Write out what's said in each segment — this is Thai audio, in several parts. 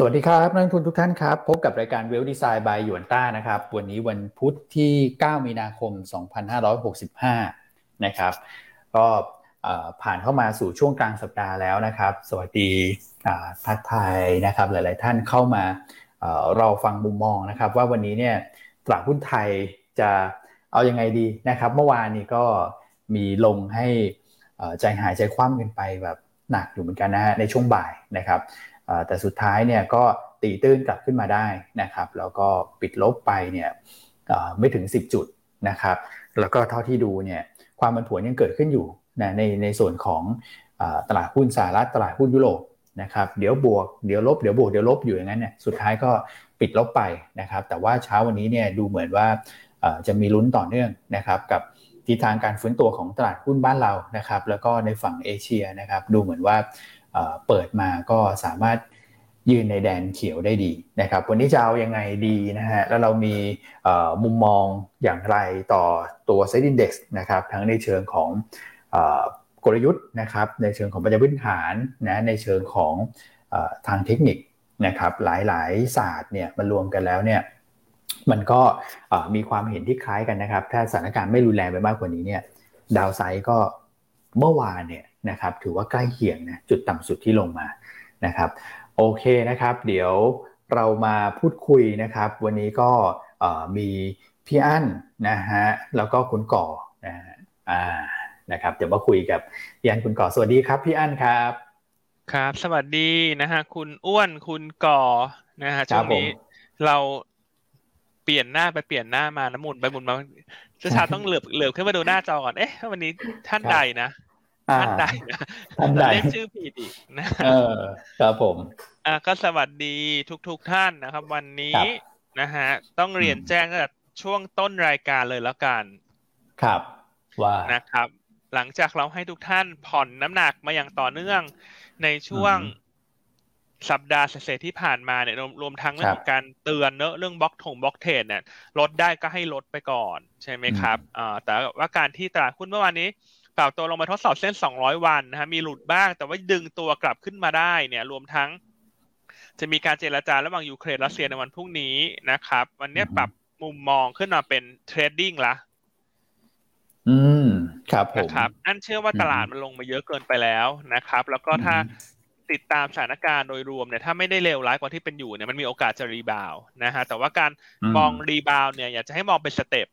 สวัสดีครับนักทุนทุกท่านครับ พบกับรายการเวลดีไซน์บายหยวนต้านะครับ วันนี้วันพุธที่ 9 มีนาคม 2565 นะครับ ก็ผ่านเข้ามาสู่ช่วงกลางสัปดาห์แล้วนะครับ สวัสดีทักทายนะครับ หลาย ๆ ท่านเข้ามารอฟังมุมมองนะครับ ว่าวันนี้เนี่ยตลาดหุ้นไทยจะเอายังไงดีนะครับ เมื่อวานนี้ก็มีลงให้ใจหายใจคว่ำกันไปแบบหนักอยู่เหมือนกันนะฮะในช่วงบ่ายนะครับ แต่สุดท้ายเนี่ยก็ตีตื้นกลับขึ้นมาได้นะครับแล้วก็ปิดลบไปเนี่ยไม่ถึง 10 จุดนะครับแล้วก็เท่าที่ดูเนี่ยความผันผวนยังเกิดขึ้นอยู่นะในในส่วนของตลาดหุ้นสหรัฐตลาดหุ้นยุโรปนะครับเดี๋ยวบวกเดี๋ยวลบเดี๋ยวบวกเดี๋ยวลบอยู่อย่างนั้นเนี่ยสุดท้ายก็ปิดลบไปนะครับแต่ว่าเช้าวันนี้เนี่ยดูเหมือนว่าจะมีลุ้นต่อเนื่องนะครับกับทิศทางการฟื้นตัวของตลาดหุ้นบ้านเรานะครับแล้วก็ในฝั่งเอเชียนะครับดูเหมือนว่า เปิดมาก็สามารถยืนในแดนเขียวได้ดีนะครับ วันนี้จะเอายังไงดีนะฮะแล้วเรามีมุมมองอย่างไรต่อตัวเซ็นดี Index นะครับทั้งในเชิงของกลยุทธ์นะครับในเชิงของปัจจัยพื้นฐานนะในเชิงของทางเทคนิคนะครับหลายๆศาสตร์เนี่ยมันรวมกันแล้วเนี่ยมันก็มีความเห็นที่คล้ายกันนะครับ ถ้าสถานการณ์ไม่รุนแรงไปมากกว่านี้เนี่ยดาวไซด์ก็เมื่อวานเนี่ย นะครับถือว่าใกล้เคียงนะจุดต่ำสุดที่ลงมานะครับโอเคนะครับ เดี๋ยวเรามาพูดคุยนะครับ วันนี้ก็มีพี่อั้นนะฮะแล้วก็คุณก่อนะฮะอ่านะครับเดี๋ยวมาคุยกับพี่อั้นคุณก่อสวัสดีครับพี่อั้นครับครับ สวัสดีนะฮะคุณอ้วนคุณก่อนะฮะช่วงนี้เราเปลี่ยนหน้าไปเปลี่ยนหน้ามาน้ำมุนไปหมุนมาจะชาต้องเหลือบเหลือบขึ้นมาดูหน้าจอก่อนเอ๊ะวันนี้ท่านใดนะ ท่านใดนะท่านใดเรียกชื่อผิดอีกนะเออครับผมอ่าก็สวัสดีทุกทุกท่านนะครับ วันนี้นะฮะต้องเรียนแจ้งตั้งแต่ช่วงต้นรายการเลยแล้วกัน ครับว่านะครับ หลังจากเราให้ทุกท่านผ่อนน้ำหนักมาอย่างต่อเนื่องในช่วงสัปดาห์เศษที่ผ่านมาเนี่ยรวมทั้งเรื่องการเตือนเนอะเรื่องบล็อกถงบล็อกเทรดเนี่ยลดได้ก็ให้ลดไปก่อน ใช่ไหมครับอ่าแต่ว่าการที่ตลาดหุ้นเมื่อวานนี้ ปรับตัวลงมาทดสอบเส้น 200 วันนะฮะมีหลุดบ้าง แต่ว่าดึงตัวกลับขึ้นมาได้เนี่ย รวมทั้ง จะมีการเจรจาระหว่างยูเครนรัสเซียในวันพรุ่งนี้นะครับ วันนี้ปรับมุมมองขึ้นมาเป็น trading ละอืมครับผมนะครับอันเชื่อว่าตลาดมันลงมาเยอะเกินไปแล้วนะครับ แล้วก็ถ้าติดตามสถานการณ์โดยรวมเนี่ยถ้าไม่ได้เลวร้ายกว่าที่เป็นอยู่เนี่ยมันมีโอกาสจะ rebound นะฮะแต่ว่าการมอง rebound เนี่ยอยากจะให้มองเป็น step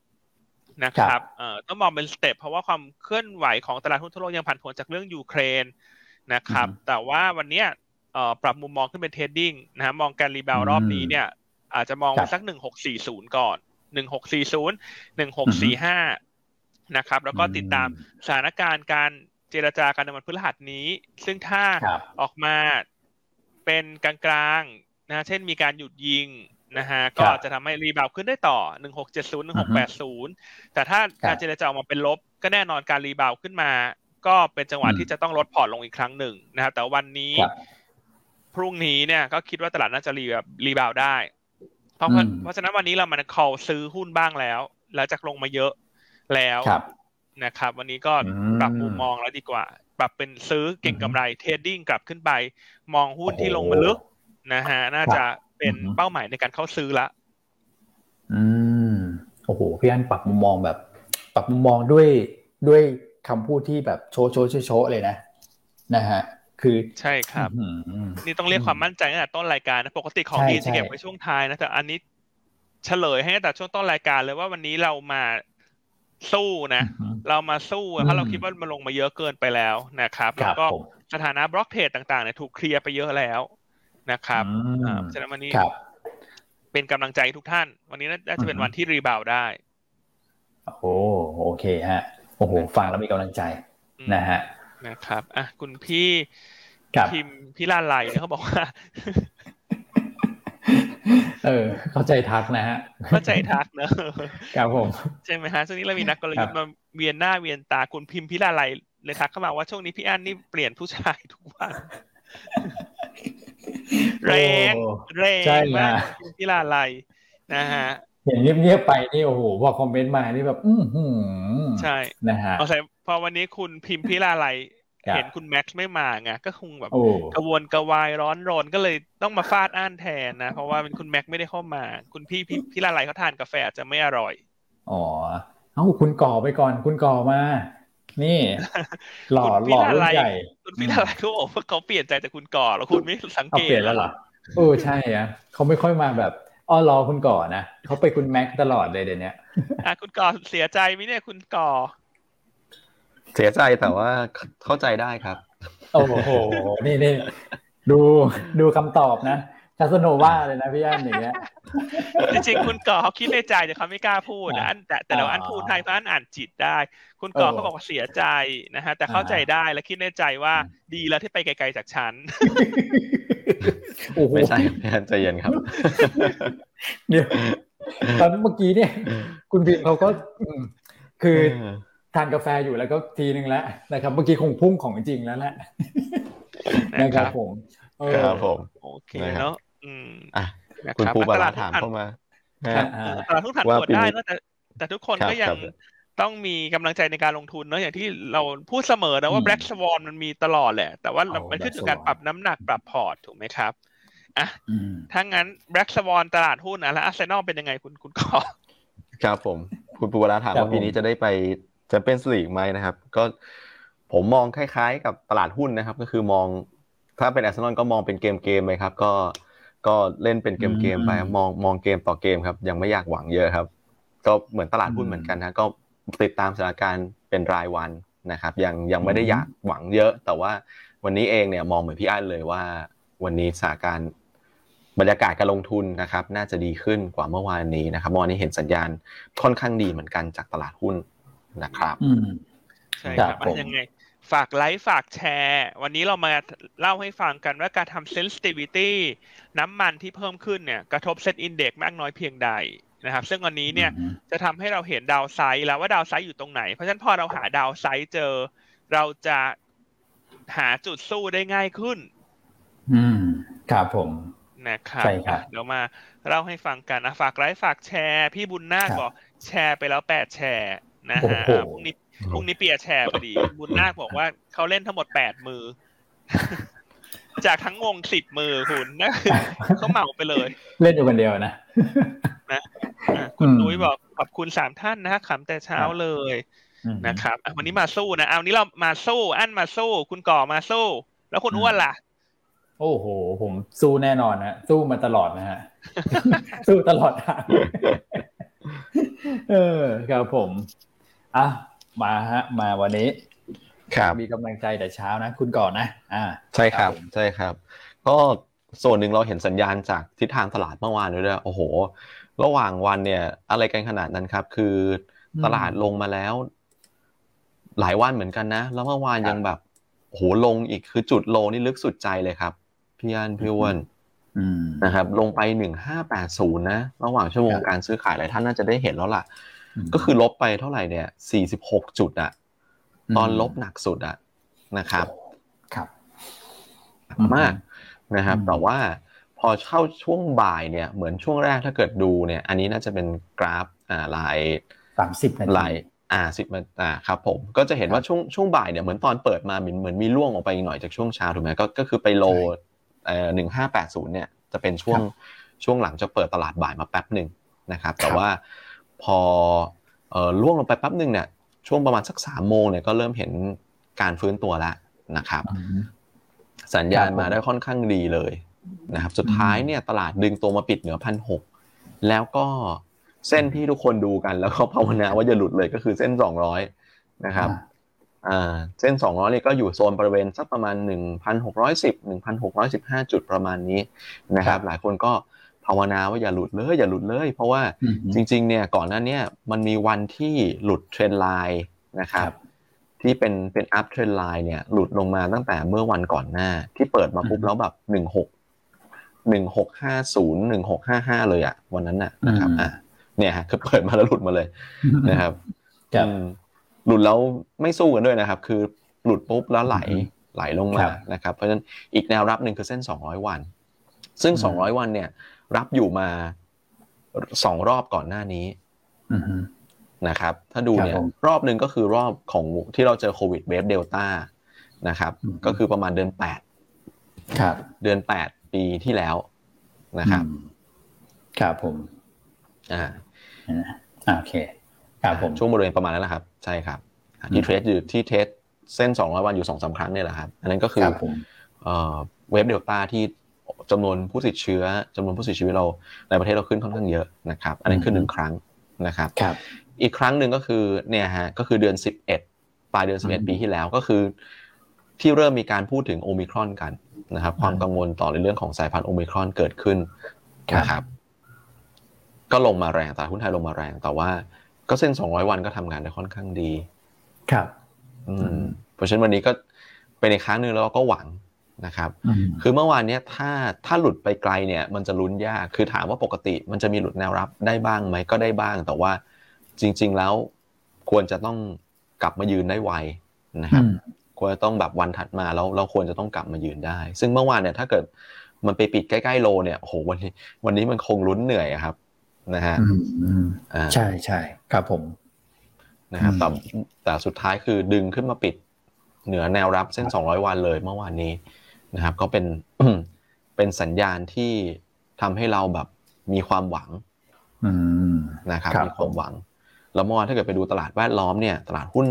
นะครับเอ่อต้องมองเป็น step เพราะว่าความเคลื่อนไหวของตลาดหุ้นทั่วโลกยังผันผวนจากเรื่องยูเครนนะครับ แต่ว่าวันนี้เอ่อปรับมุมมองขึ้นเป็น trading นะมองการ rebound รอบนี้เนี่ย อาจจะมองสักหนึ่งหกสี่ศูนย์ก่อนหนึ่งหกสี่ศูนย์หนึ่งหกสี่ห้านะครับ แล้วก็ติดตามสถานการณ์การเจรจากันในวันพฤหัสนี้ ซึ่งถ้าออกมาเป็นกลางๆนะเช่นมีการหยุดยิง นะฮะก็จะทำให้ rebound ขึ้นได้ต่อ 1670 1680 แต่ถ้าการเจรจาออกมาเป็นลบ ก็แน่นอนการ rebound ขึ้นมา ก็เป็นจังหวะที่จะต้องลดพอร์ตลงอีกครั้งหนึ่งนะครับแต่วันนี้ พรุ่งนี้เนี่ยก็คิดว่าตลาดน่าจะรีแบบ rebound ได้ เพราะเพราะฉะนั้นวันนี้เรามัน call ซื้อหุ้นบ้างแล้วแล้วจากลงมาเยอะแล้วนะครับ วันนี้ก็ปรับมุมมองแล้วดีกว่า ปรับเป็นซื้อเก่งกำไร trading กลับขึ้นไป มองหุ้นที่ลงมาลึกนะฮะน่าจะ เป็นเป้าหมายในการเข้าซื้อละ อืมโอ้โหพี่อันปรับมุมมองแบบ ปรับมุมมองด้วยด้วยคำพูดที่แบบโชว์โชว์โชว์เลยนะ นะฮะ คือใช่ครับนี่ต้องเรียกความมั่นใจตั้งแต่ต้นรายการนะปกติของดีจะเก็บไว้ช่วงท้ายนะแต่อันนี้เฉลยให้แต่ช่วงต้นรายการเลยว่าวันนี้เรามาสู้นะ เรามาสู้เพราะเราคิดว่ามันลงมาเยอะเกินไปแล้วนะครับ แล้วก็สถานะบล็อกเทรดต่างๆเนี่ยถูกเคลียร์ไปเยอะแล้ว นะครับฉะนั้นวันนี้เป็นกำลังใจทุกท่าน วันนี้น่าจะเป็นวันที่รีบาวได้ โอ้โอเคฮะ โอ้โห ฟังแล้วมีกำลังใจนะฮะนะครับอะคุณพี่พิมพี่ลาไลเนี่ยเขาบอกว่า เออ เข้าใจทักนะฮะ เข้าใจทักเนอะครับผม ใช่ไหมฮะช่วงนี้เรามีนักกลยุทธ์มาเวียนหน้าเวียนตาคุณพิมพ์พิลาไลเลยทักเข้ามาว่าช่วงนี้พี่อั้นนี่เปลี่ยนผู้ชายทุกวัน แรงแรงมากที่ลาไลนะฮะเห็นเงียบๆไปนี่โอ้โหพอคอมเมนต์มานี่แบบ อืใช่นะฮะเอาใส่พอวันนี้คุณพิมพ์พิลาไลเห็นคุณแม็กซ์ไม่มาไงก็คงแบบกระวนกระวายร้อนรนก็เลยต้องมาฟาดอ้านแทนนะ เพราะว่าเป็นคุณแม็กซ์ไม่ได้เข้ามา คุณพี่พี่พี่ลาไลเขาทานกาแฟอาจจะไม่อร่อย อ๋อเอ้าคุณก่อไปก่อน คุณก่อมา นี่ หล่อหล่อรุ่นใหญ่คุณพี่ลาไลเขาบอกว่าเขาเปลี่ยนใจแต่คุณก่อแล้วคุณไม่สังเกตเปลี่ยนแล้วเหรอเออใช่อะเขาไม่ค่อยมาแบบอ้อรอคุณก่อนะเขาไปคุณแม็กตลอดเลยเดี๋ยวนี้อะคุณก่อเสียใจไหมเนี่ยคุณก่อ เสียใจแต่ว่าเข้าใจได้ครับ โอ้โหนี่นี่ดูดูคำตอบนะ คาสโนว่าเลยนะพี่อันอย่างเงี้ยจริงๆคุณก่อเขาคิดในใจแต่เขาไม่กล้าพูดนะอันแต่แต่เราอันพูดให้เพราะอันอ่านจิตได้ คุณก่อเขาบอกว่าเสียใจนะฮะ แต่เข้าใจได้และคิดในใจว่าดีแล้วที่ไปไกลๆจากฉันไม่ใช่พี่อันใจเย็นครับเนี่ยตอนเมื่อกี้เนี่ย คุณพิมเขาก็คือทานกาแฟอยู่แล้วก็ทีนึงแล้วนะครับ เมื่อกี้คงพุ่งของจริงแล้วแหละนะครับผมครับผมโอเคเนาะ อืมอะคุณปูบาลาถามเข้ามาตลาดทุกฐานตรวจได้นะแต่แต่ทุกคนก็ยังต้องมีกำลังใจในการลงทุนเนาะอย่างที่เราพูดเสมอนะว่า black swan มันมีตลอดแหละ แต่ว่ามันขึ้นอยู่กับการปรับน้ำหนักปรับพอร์ตถูกไหมครับอะถ้างั้น black swan ตลาดหุ้นนะแล้วอาร์เซนอลเป็นยังไงคุณคุณกอครับผม คุณปูบาลาถามว่าปีนี้จะได้ไปแชมเปี้ยนส์ลีกไหมนะครับ ก็ผมมองคล้ายๆ กับตลาดหุ้นนะครับ ก็คือมองถ้าเป็นอาร์เซนอลก็มองเป็นเกมเกมไปครับ ก็ ก็เล่นเป็นเกมเกมไปมองมองเกมต่อเกมครับ ยังไม่อยากหวังเยอะครับ ก็เหมือนตลาดหุ้นเหมือนกันนะก็ติดตามสถานการณ์เป็นรายวันนะครับ ยังยังไม่ได้อยากหวังเยอะ แต่ว่าวันนี้เองเนี่ยมองเหมือนพี่อั้นเลยว่า วันนี้สถานการณ์บรรยากาศการลงทุนนะครับ น่าจะดีขึ้นกว่าเมื่อวานนี้นะครับเมื่อวานนี้เห็นสัญญาณค่อนข้างดีเหมือนกันจากตลาดหุ้นนะครับใช่ครับยังไง ฝากไลค์ฝากแชร์ วันนี้เรามาเล่าให้ฟังกันว่าการทำ sensitivity น้ำมันที่เพิ่มขึ้นเนี่ย กระทบ SET Index มากน้อยเพียงใดนะครับ ซึ่งวันนี้เนี่ยจะทำให้เราเห็น downside แล้วว่า downside อยู่ตรงไหน เพราะฉะนั้นพอเราหา downside เจอ เราจะหาจุดสู้ได้ง่ายขึ้น อืมครับผมนะครับใช่ครับเดี๋ยวมาเล่าให้ฟังกันนะฝากไลค์ฝากแชร์ พี่บุญนาคบอกแชร์ไปแล้วแปดแชร์นะฮะพรุ่งนี้ พรุ่งนี้เปียแชร์พอดี บุญนาคบอกว่าเขาเล่นทั้งหมดแปดมือ จากทั้งวงสิบมือคุณนะเขาเหมาไปเลย เล่นอยู่คนเดียวนะนะคุณนุ้ยบอกขอบคุณสามท่านนะฮะขำแต่เช้าเลยนะครับวันนี้มาสู้นะเอานี้เรามาสู้ อันมาสู้ คุณก่อมาสู้ แล้วคุณอ้วนล่ะ โอ้โห ผมสู้แน่นอนนะสู้มาตลอดนะฮะ สู้ตลอดทางเออครับผมอะ มาฮะ มาวันนี้ ครับ มีกำลังใจแต่เช้านะ คุณก่อนนะ อ่า ใช่ครับ ใช่ครับ ก็ส่วนหนึ่งเราเห็นสัญญาณจากทิศทางตลาดเมื่อวานด้วยโอ้โห ระหว่างวันเนี่ย อะไรกันขนาดนั้นครับ คือตลาดลงมาแล้ว หลายวันเหมือนกันนะ แล้วเมื่อวานยังแบบโอ้โหลงอีกคือจุดโลนี่ลึกสุดใจเลยครับ พี่อันพี่วนนะครับ ลงไปหนึ่งห้าแปดศูนย์นะ ระหว่างชั่วโมงการซื้อขายหลายท่านน่าจะได้เห็นแล้วล่ะ ก็คือลบไปเท่าไหร่เนี่ยสี่สิบหกจุดอะตอนลบหนักสุดอะนะครับครับมากนะครับ แต่ว่าพอเข้าช่วงบ่ายเนี่ย เหมือนช่วงแรกถ้าเกิดดูเนี่ย อันนี้น่าจะเป็นกราฟอ่าลายสามสิบลายอ่าสิบมาอ่าครับผมก็จะเห็นว่าช่วงช่วงบ่ายเนี่ยเหมือนตอนเปิดมาเหมือนเหมือนมีล่วงออกไปหน่อยจากช่วงเช้าถูกไหมก็ก็คือไปโลเอ่อหนึ่งห้าแปดศูนย์เนี่ยจะเป็นช่วงช่วงหลังจะเปิดตลาดบ่ายมาแป๊บหนึ่งนะครับ แต่ว่าพอเอ่อ ล่วงลงไปแป๊บหนึ่งเนี่ยช่วงประมาณสักสามโมงเนี่ยก็เริ่มเห็นการฟื้นตัวแล้วนะครับ สัญญาณมาได้ค่อนข้างดีเลยนะครับ สุดท้ายเนี่ยตลาดดึงตัวมาปิดเหนือพันหกแล้วก็เส้นที่ทุกคนดูกันแล้วก็ภาวนาว่าจะหลุดเลยก็คือเส้นสองร้อยนะครับอ่าเส้นสองร้อยนี่ก็อยู่โซนบริเวณสักประมาณหนึ่งพันหกร้อยสิบหนึ่งพันหกร้อยสิบห้าจุดประมาณนี้นะครับ หลายคนก็ ภาวนาว่าอย่าหลุดเลยอย่าหลุดเลย เพราะว่าจริง ๆ เนี่ยก่อนหน้านี้มันมีวันที่หลุด trendline นะครับ ที่เป็นเป็น uptrend line เนี่ย หลุดลงมาตั้งแต่เมื่อวันก่อนหน้า ที่เปิดมาปุ๊บแล้วแบบหนึ่งหกหนึ่งหกห้าศูนย์หนึ่งหกห้าห้าเลยอะวันนั้นน่ะนะครับอะเนี่ยฮะคือเปิดมาแล้วหลุดมาเลยนะครับหลุดแล้วไม่สู้กันด้วยนะครับ คือหลุดปุ๊บแล้วไหลไหลลงมานะครับ เพราะฉะนั้นอีกแนวรับหนึ่งคือเส้นสองร้อยวัน ซึ่งสองร้อยวันเนี่ย รับอยู่มาสองรอบก่อนหน้านี้นะครับ ถ้าดูเนี่ยรอบหนึ่งก็คือรอบของที่เราเจอโควิดเวฟเดลต้านะครับ ก็คือประมาณเดือนแปดครับเดือนแปดปีที่แล้วนะครับอืมครับผมอ่าอ่าโอเคครับผมช่วงบริเวณประมาณนั้นแหละครับ ใช่ครับที่เทรดอยู่ที่เทรดเส้น200วันอยู่สองสาครั้งเนี่ยแหละครับ อันนั้นก็คือครับผมเอ่อเวฟเดลต้าที่ จำนวนผู้ติดเชื้อจำนวนผู้เสียชีวิตเราในประเทศเราขึ้นค่อนข้างเยอะนะครับ อันนั้นคือหนึ่งครั้งนะครับครับอีกครั้งหนึ่งก็คือเนี่ยฮะก็คือเดือน11ปลายเดือนอืม11ปีที่แล้วก็คือ ที่เริ่มมีการพูดถึงโอมิครอนกันนะครับ ความกังวลต่อในเรื่องของสายพันธุ์โอมิครอนเกิดขึ้นนะครับ ก็ลงมาแรงตลาดหุ้นไทยลงมาแรง แต่ว่าก็เส้น200วันก็ทำงานได้ค่อนข้างดี ครับ อือืมมเพราะฉะนั้นวันนี้ก็เป็นอีกครั้งหนึ่งแล้วเราก็หวัง นะครับอืมคือเมื่อวานเนี้ยถ้าถ้าหลุดไปไกลเนี่ย มันจะลุ้นยาก คือถามว่าปกติมันจะมีหลุดแนวรับได้บ้างไหมก็ได้บ้าง แต่ว่าจริง ๆแล้วควรจะต้องกลับมายืนได้ไวนะครับ ควรจะต้องแบบวันถัดมาแล้วเราควรจะต้องกลับมายืนได้ ซึ่งเมื่อวานเนี่ยถ้าเกิดมันไปปิดใกล้ๆโลเนี่ยโอ้โหวันนี้ วันนี้มันคงลุ้นเหนื่อยอะครับนะฮะอืมอืมอ่าใช่ใช่ครับผมนะครับอืมแต่แต่สุดท้ายคือดึงขึ้นมาปิดเหนือแนวรับเส้น 200 วันเลยเมื่อวานนี้ นะครับ ก็เป็นเป็นสัญญาณที่ทำให้เราแบบมีความหวังอืมนะครับครับมีความหวัง แล้วเมื่อวานถ้าเกิดไปดูตลาดแวดล้อมเนี่ย ตลาดหุ้น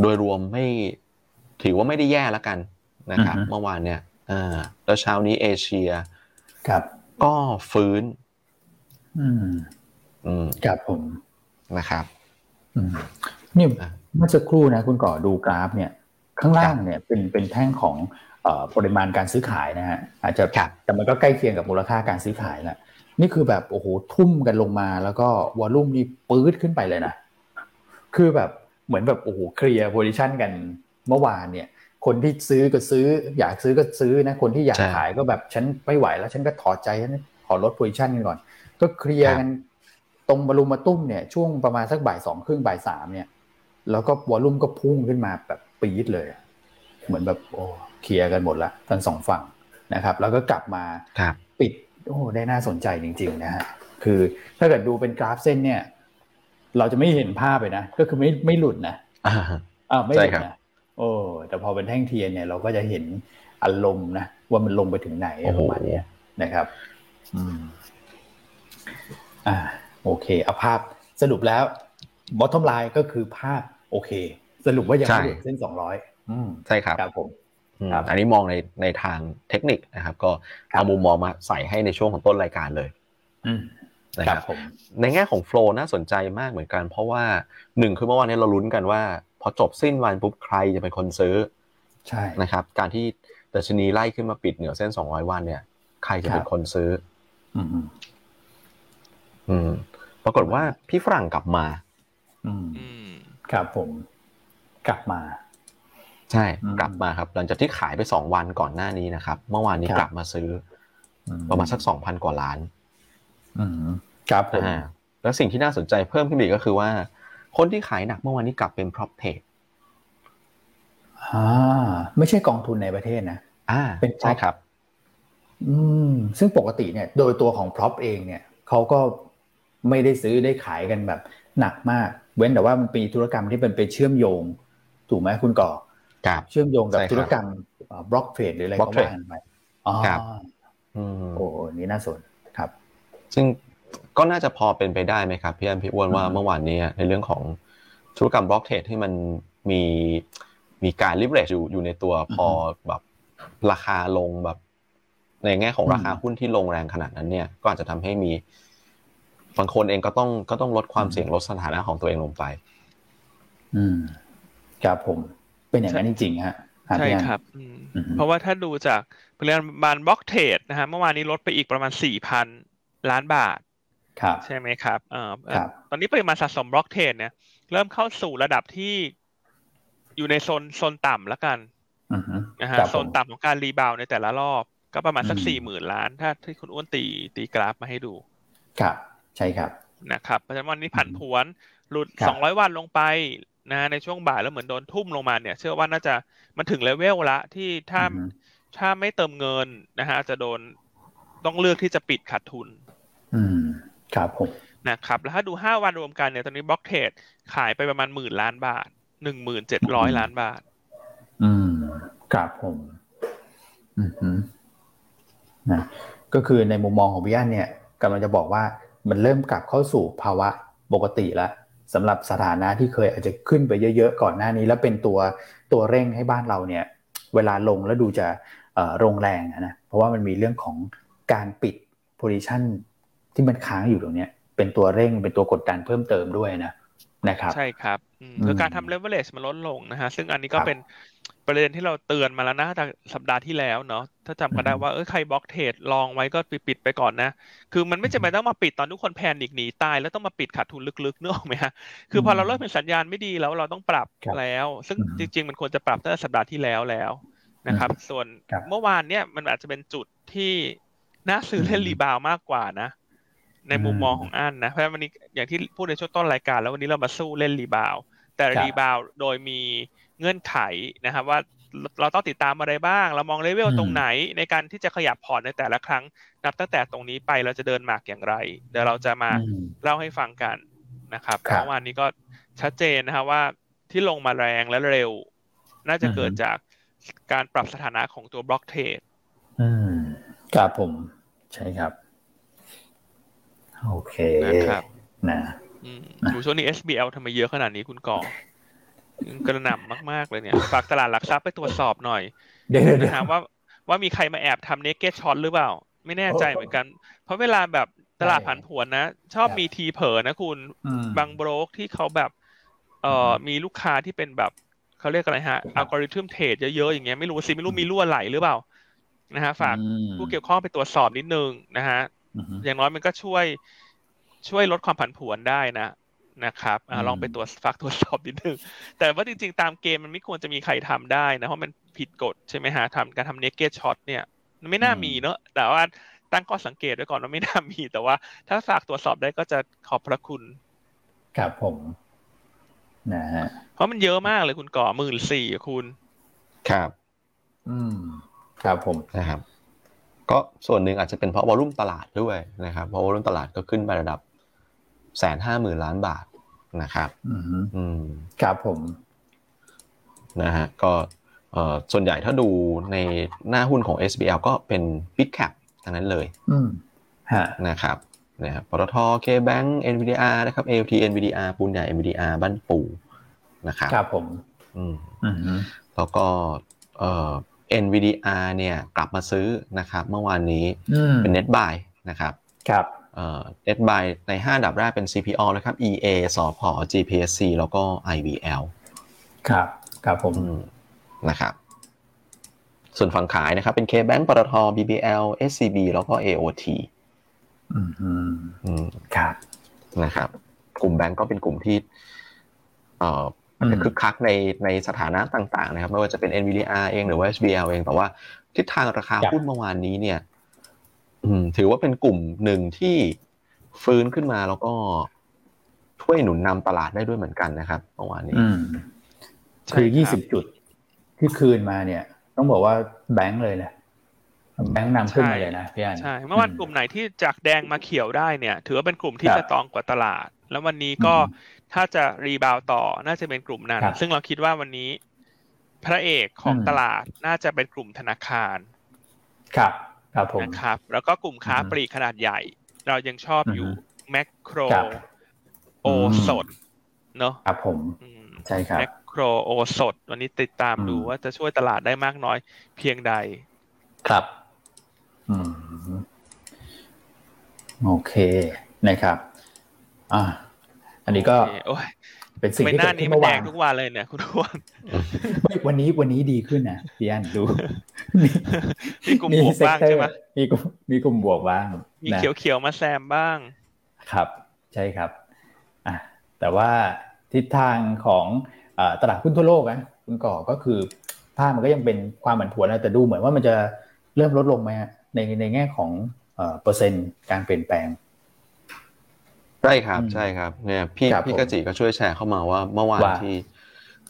โดยรวมไม่ถือว่าไม่ได้แย่แล้วกันนะครับ เมื่อวานเนี่ยอ่าแล้วเช้านี้เอเชียครับ ก็ฟื้น อืม อืมครับผมนะครับอืมนี่อะเมื่อสักครู่นะ คุณก่อดูกราฟเนี่ย ข้างล่างเนี่ยเป็นเป็นแท่งของเอ่อ ปริมาณการซื้อขายนะฮะอาจจะครับแต่มันก็ใกล้เคียงกับมูลค่าการซื้อขายแหละนี่คือแบบโอ้โหทุ่มกันลงมาแล้วก็วอลลุ่มนี่ปื๊ดขึ้นไปเลยนะคือแบบเหมือนแบบโอ้โหเคลียร์ position กันเมื่อวานเนี่ย คนที่ซื้อก็ซื้อ อยากซื้อก็ซื้อนะคนที่อยากใช่ขายก็แบบฉันไม่ไหวแล้วฉันก็ถอดใจฉันขอลด position กันก่อน ก็เคลียร์กันตรงบรรลุมาตุ้มเนี่ยช่วงประมาณสักบ่ายสองครึ่งบ่ายสามเนี่ย แล้วก็ volume ก็พุ่งขึ้นมาแบบปี๊ดเลยอะเหมือนแบบโอ้ เคลียร์กันหมดละทั้งสองฝั่งนะครับ แล้วก็กลับมาครับปิดโอ้ได้น่าสนใจจริง ๆ นะฮะคือถ้าเกิดดูเป็นกราฟเส้นเนี่ย เราจะไม่เห็นภาพเลยนะ ก็คือไม่ไม่หลุดนะอ่าอ่าไม่หลุดใช่ครับนะโอ้แต่พอเป็นแท่งเทียนเนี่ยเราก็จะเห็นอารมณ์นะว่ามันลงไปถึงไหนประมาณเนี้ยนะครับ อืม อ่า โอเคเอาภาพสรุปแล้ว bottom line ก็คือภาพ โอเค สรุปว่ายังไม่หลุดเส้นสองร้อยอืมใช่ครับครับผม อืมครับอันนี้มองในในทางเทคนิคนะครับ ก็ครับเอามุมมองมาใส่ให้ในช่วงของต้นรายการเลยอืมนะคครัรับบผมในแง่ของโฟล์น่าสนใจมากเหมือนกัน เพราะว่าหนึ่งคือเมื่อวานนี้เราลุ้นกันว่า พอจบสิ้นวันปุ๊บใครจะเป็นคนซื้อใช่นะครับ การที่ดัชนีไล่ขึ้นมาปิดเหนือเส้น200วันเนี่ย ใครจะเป็นคนซื้ออืมอืมอืมปรากฏว่าพี่ฝรั่งกลับมา อืมอืมครับผม กลับมา ใช่อืมกลับมาครับหลังจากที่ขายไป2วันก่อนหน้านี้นะครับ เมื่อวานนี้ครับกลับมาซื้ออืประมาณสัก2,000กว่าล้านอืมครับผมอ่าแล้วสิ่งที่น่าสนใจเพิ่มขึ้นอีกก็คือว่า คนที่ขายหนักเมื่อวานนี้กลับเป็น prop trade อ่าไม่ใช่กองทุนในประเทศนะอ่าเป็น prop ใช่ครับ อืม ซึ่งปกติเนี่ย โดยตัวของพร็อพเองเนี่ยเขาก็ไม่ได้ซื้อได้ขายกันแบบหนักมาก เว้นแต่ว่ามันเป็นธุรกรรมที่เป็นไปเชื่อมโยง ถูกไหมคุณก่อครับ เชื่อมโยงกับใช่ครับธุรกรรมบล็อกเทรดหรืออะไร block ก็ trade ว่ากันไปอ๋อครับอืมโอ้นี่น่าสนครับ ซึ่งก็น่าจะพอเป็นไปได้ไหมครับพี่อันพี่อ้วนว่าอืมเมื่อวานนี้ในเรื่องของธุรกรรมบล็อกเทรดที่มันมีมีการ leverage อยู่อยู่ในตัวพอแบบราคาลงแบบ ในแง่ของราคาหุ้นที่ลงแรงขนาดนั้นเนี่ย ก็อาจจะทำให้มีบางคนเองก็ต้องก็ต้องลดความเสี่ยงลดสถานะของตัวเองลงไป อืมครับผม เป็นอย่างนั้นจริงๆฮะหาใช่พี่อันครับอืมอือฮึเพราะว่าถ้าดูจากปริมาณ block trade นะฮะเมื่อวานนี้ลดไปอีกประมาณสี่พันล้านบาทครับใช่ไหมครับเอ่อครับตอนนี้ปริมาณสะสม block trade เนี่ย เริ่มเข้าสู่ระดับที่อยู่ในโซนโซนต่ำแล้วกันอือฮึนะฮะครับผมโซนต่ำของการ rebound ในแต่ละรอบ ก็ประมาณสักอืมสี่หมื่นล้าน ถ้าที่คุณอ้วนตีตีกราฟมาให้ดู ครับ ใช่ครับนะครับเพราะฉะนั้นวันนี้ผันผวนหลุดครับสองร้อยวันลงไป นะฮะในช่วงบ่ายแล้วเหมือนโดนทุ่มลงมาเนี่ย เชื่อว่าน่าจะมันถึงเลเวลละที่ถ้าอือฮึถ้าไม่เติมเงินนะฮะจะโดนต้องเลือกที่จะปิดขาดทุน อืมครับผมนะครับแล้วถ้าดูห้าวันรวมกันเนี่ยตอนนี้บล็อกเทรดขายไปประมาณหมื่นล้านบาทหนึ่งหมื่นเจ็ดร้อยล้านบาท อืมครับผม อืมนะก็คือในมุมมองของพี่อันเนี่ยกำลังจะบอกว่ามันเริ่มกลับเข้าสู่ภาวะปกติแล้ว สำหรับสถานะที่เคยอาจจะขึ้นไปเยอะๆก่อนหน้านี้ แล้วเป็นตัวตัวเร่งให้บ้านเราเนี่ยเวลาลงแล้วดูจะโรงแรงนะเพราะว่ามันมีเรื่องของการปิดโพซิชันที่มันค้างอยู่ตรงนี้เป็นตัวเร่งเป็นตัวกดดันเพิ่มเติมด้วยนะนะครับ ใช่ครับ คือการทำเลเวลเลชมันลดลงนะฮะ ซึ่งอันนี้ก็เป็นประเด็นที่เราเตือนมาแล้วนะจากสัปดาห์ที่แล้วเนาะถ้าจำกันได้ว่าเออใครบล็อกเทรดลองไว้ก็ปิดไปก่อนนะ คือมันไม่จำเป็นต้องมาปิดตอนทุกคนแพนิคหนีตาย แล้วต้องมาปิดขาดทุนลึกๆเนอะไหมฮะคือพอเราเริ่มเป็นสัญญาณไม่ดีแล้วเราต้องปรับแล้ว ซึ่งจริง ๆ มันควรจะปรับตั้งแต่สัปดาห์ที่แล้วแล้วนะครับ ส่วนเมื่อวานเนี่ยมันอาจจะเป็นจุดที่น่าซื้อเล่นรีบาวมากกว่านะ ในมุมมองของอันนะเพราะวันนี้อย่างที่พูดในช่วงต้นรายการ แล้ววันนี้เรามาสู้เล่น rebound แต่ rebound โดยมีเงื่อนไขนะครับว่าเราต้องติดตามอะไรบ้าง เรามองเลเวลตรงไหนในการที่จะขยับพอร์ตในแต่ละครั้ง นับตั้งแต่ตรงนี้ไปเราจะเดินหมากอย่างไร เดี๋ยวเราจะมาเล่าให้ฟังกันนะครับเมื่อวานนี้ก็ชัดเจนนะครับว่าที่ลงมาแรงและเร็ว น่าจะเกิดจากการปรับสถานะของตัว block tradeอืมครับผม ใช่ครับ โอเคนะครับนะดูช่วงนี้ SBL ทำไมเยอะขนาดนี้คุณก่อกระหน่ำมาก ๆ เลยเนี่ย ฝากตลาดหลักทรัพย์ไปตรวจสอบหน่อย เดี๋ยวนะครว่าว่ามีใครมาแอบทำเนกเก็ตช็อตหรือเปล่า ไม่แน่ใจเหมือนกัน เพราะเวลาแบบตลาดผันผวนนะ ชอบมีทีเผลอนะคุณ บางโบรกที่เขาแบบเอ่อมีลูกค้าที่เป็นแบบเขาเรียกอะไรฮะอัลกอริทึมเทรดเยอะๆอย่างเงี้ยไม่รู้สิไม่รู้มีรั่วไหลหรือเปล่านะฮะฝากผู้เกี่ยวข้องไปตรวจสอบนิดนึงนะฮะ อย่างน้อยมันก็ช่วยช่วยลดความผันผวนได้นะนะครับอลองไปตรวจฝากตรวจสอบนิดนึง แต่ว่าจริง ๆ ตามเกมมันไม่ควรจะมีใครทำได้นะ เพราะมันผิดกฎใช่ไหมฮะทำการทำเนกเก็ตช็อตเนี่ยมันไม่น่ามีเนอะแต่ว่าตั้งข้อสังเกตไว้ก่อนว่าไม่น่ามี แต่ว่าถ้าฝากตรวจสอบได้ก็จะขอบพระคุณครับผมนะฮะเพราะมันเยอะมากเลยคุณก่อหมื่นสี่คุณ ครับ อืม ครับผมนะครับ ก็ส่วนหนึ่งอาจจะเป็นเพราะวอลุ่มตลาดด้วยนะครับ เพราะวอลุ่มตลาดก็ขึ้นไประดับแสนห้าหมื่นล้านบาทนะครับอืมครับผมนะฮะก็เอ่อส่วนใหญ่ถ้าดูในหน้าหุ้นของ SBL ก็เป็น Big Cap ทั้งนั้นเลยอืมฮะนะครับนะครับปตท KBank NVDR นะครับ ALT NVDR ปูนใหญ่ NVDR บ้านปูนะครับครับผม อืมแล้วก็เอ่อ NVDR เนี่ยกลับมาซื้อนะครับเมื่อวานนี้เป็น net buy นะครับครับเอสบายใน 5 ดับแรกเป็น CPO นะครับ EA สพ GPSC แล้วก็ IVL ครับครับผมนะครับ ส่วนฝั่งขายนะครับ เป็น KBank ปตท BBL SCB แล้วก็ AOT อืมครับนะครับ กลุ่มแบงก์ก็เป็นกลุ่มที่ เอ่อคึกคักในในสถานะต่างๆนะครับไม่ว่าจะเป็น NVDR เองหรือว่า SBL เองแต่ว่าทิศทางราคาหุ้นเมื่อวานนี้เนี่ยถือว่าเป็นกลุ่มหนึ่งที่ฟื้นขึ้นมาแล้วก็ช่วยหนุนนำตลาดได้ด้วยเหมือนกันนะครับเมื่อวานนี้คือยี่สิบจุดที่คืนมาเนี่ย ต้องบอกว่าแบงค์เลยนะแบงค์นำขึ้นมาเลยนะพี่อันใช่เมื่อวันกลุ่มไหนที่จากแดงมาเขียวได้เนี่ย ถือว่าเป็นกลุ่มที่จะตองกว่าตลาด แล้ววันนี้ก็ ถ้าจะรีบาวต่อน่าจะเป็นกลุ่มนั้น ซึ่งเราคิดว่าวันนี้ พระเอกของตลาดน่าจะเป็นกลุ่มธนาคาร ครับ ครับผมนะครับ แล้วก็กลุ่มค้าปลีกขนาดใหญ่ เรายังชอบอยู่แมคโครโอสดเนาะครับผมใช่ครับแมคโครโอสดวันนี้ติดตามดูว่าจะช่วยตลาดได้มากน้อยเพียงใด ครับ อืม โอเคนะครับ อ่า อันนี้ก็เป็นสิ่งที่เกิดขึ้นเมื่อวานทุกวันเลยเนี่ยคุณทวนวันนี้วันนี้ดีขึ้นนะพี่อันดูมีกลุ่มบวกบ้างใช่ไหมมีกลุ่มมีกลุ่มบวกบ้าง มีเขียวๆมาแซมบ้าง ครับ ใช่ครับอะแต่ว่าทิศทางของตลาดหุ้นทั่วโลกนะคุณก่อก็คือภาพมันก็ยังเป็นความผันผวนนะแต่ดูเหมือนว่ามันจะเริ่มลดลงไหมในในแง่ของเปอร์เซ็นต์การเปลี่ยนแปลง ใช่ครับใช่ครับเนี่ยพี่พี่กจิก็ช่วยแชร์เข้ามาว่าเมื่อวานที่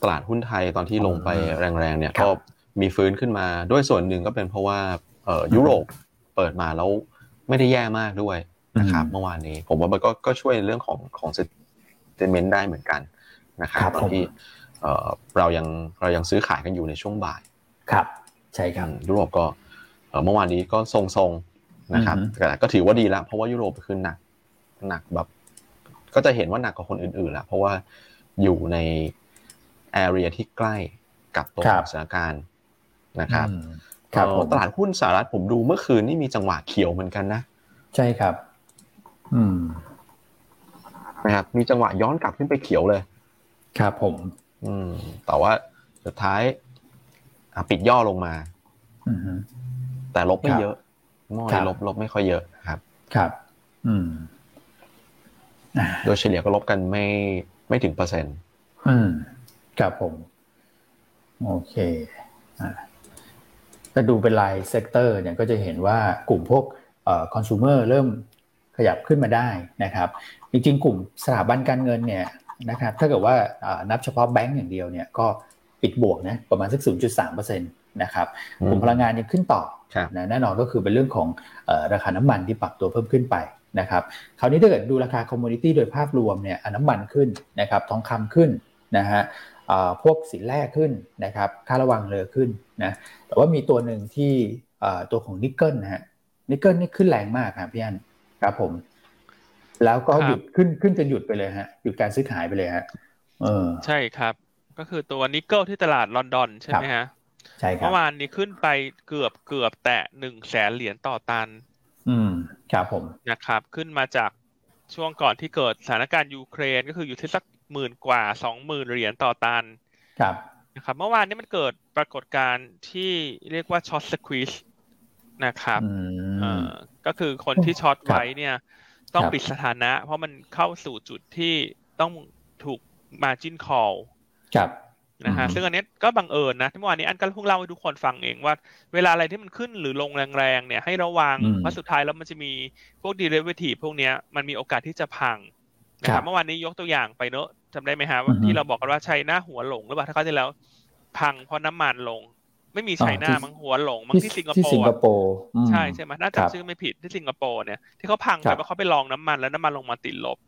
ตลาดหุ้นไทยตอนที่ลงไปแรงๆเนี่ยก็มีฟื้นขึ้นมาด้วยส่วนหนึ่งก็เป็นเพราะว่าเออยุโรปเปิดมาแล้วไม่ได้แย่มากด้วยนะครับเมื่อวานนี้ ผมว่ามันก็ก็ช่วยเรื่องของของเซนเมนต์ได้เหมือนกันนะครับตอนที่เอ่อเรายังเรายังซื้อขายกันอยู่ในช่วงบ่ายครับใช่ครับยุโรปก็เมื่อวานนี้ก็ทรงๆนะครับแต่ก็ถือว่าดีแล้วเพราะว่ายุโรปขึ้นหนักหนักแบบ ก็จะเห็นว่าหนักกว่าคนอื่นๆแล้วเพราะว่าอยู่ในแอเรียที่ใกล้กับตัวสถานการณ์นะครับตลาดหุ้นสหรัฐผมดูเมื่อคืนนี่มีจังหวะเขียวเหมือนกันนะ ใช่ครับ อืมนะครับมีจังหวะย้อนกลับขึ้นไปเขียวเลย ครับผม อืม แต่ว่าสุดท้ายปิดย่อลงมาแต่ลบไม่เยอะมอยลบลบไม่ค่อยเยอะครับ ครับ อืม โดยเฉลี่ยก็ลบกันไม่ไม่ถึงเปอร์เซ็นต์อืมครับผม โอเคอ่าถ้าดูเป็นราย sector เนี่ยก็จะเห็นว่ากลุ่มพวกเอ่อคอน sumer เริ่มขยับขึ้นมาได้นะครับ จริงๆ กลุ่มสถาบันการเงินเนี่ยนะครับถ้าเกิดว่านับเฉพาะแบงก์อย่างเดียวเนี่ยก็ปิดบวกนะประมาณสัก 0.3%นะครับกลุ่มพลังงานยังขึ้นต่อนะแน่นอนก็คือเป็นเรื่องของราคาน้ำมันที่ปรับตัวเพิ่มขึ้นไป นะครับคราวนี้ถ้าเกิดดูราคา commodity โดยภาพรวมเนี่ยน้ำมันขึ้นนะครับทองคำขึ้นนะฮะพวกสินแร่ขึ้นนะครับค่าระวังเรือขึ้นนะแต่ว่ามีตัวหนึ่งที่ตัวของนิกเกิลนะฮะนิกเกิลนี่ขึ้นแรงมากครับพี่อันครับผม แล้วก็หยุดขึ้นขึ้นจนหยุดไปเลยฮะหยุดการซื้อขายไปเลยฮะเออใช่ครับ ก็คือตัวนิกเกิลที่ตลาดลอนดอนใช่ไหมฮะใช่ครับเมื่อวานนี้ขึ้นไปเกือบเกือบแตะหนึ่งแสนเหรียญต่อตัน อืมครับผมนะครับ ขึ้นมาจากช่วงก่อนที่เกิดสถานการณ์ยูเครนก็คืออยู่ที่สักหมื่นกว่าสองหมื่นเหรียญต่อตันครับนะครับ เมื่อวานนี้มันเกิดปรากฏการณ์ที่เรียกว่าช็อตสควีชนะครับก็คือคนที่ช็อตไว้เนี่ย ต้องปิดสถานะ เพราะมันเข้าสู่จุดที่ต้องถูก margin call ครับ นะฮะซึ่งอันนี้ก็บังเอิญนะเมื่อวานนี้อันก็เพิ่งเล่าให้ทุกคนฟังเองว่า เวลาอะไรที่มันขึ้นหรือลงแรงๆเนี่ยให้ระวังเพราะสุดท้ายแล้วมันจะมีพวก derivative พวกนี้มันมีโอกาสที่จะพังนะครับเมื่อวานนี้ยกตัวอย่างไปเนอะจำได้ไหมฮะที่เราบอกกันว่าใช้หน้าหัวหลงหรือเปล่าถ้าเขาจะแล้ว พังเพราะน้ำมันลง ไม่มีใช้หน้ามังหัวหลงมังที่สิงคโปร์ที่สิงคโปร์ใช่ใช่ไหมน่าจะชื่อไม่ผิดที่สิงคโปร์เนี่ยที่เขาพังไปเพราะเขาไปลองน้ำมันแล้วน้ำมันลงมาติดลบ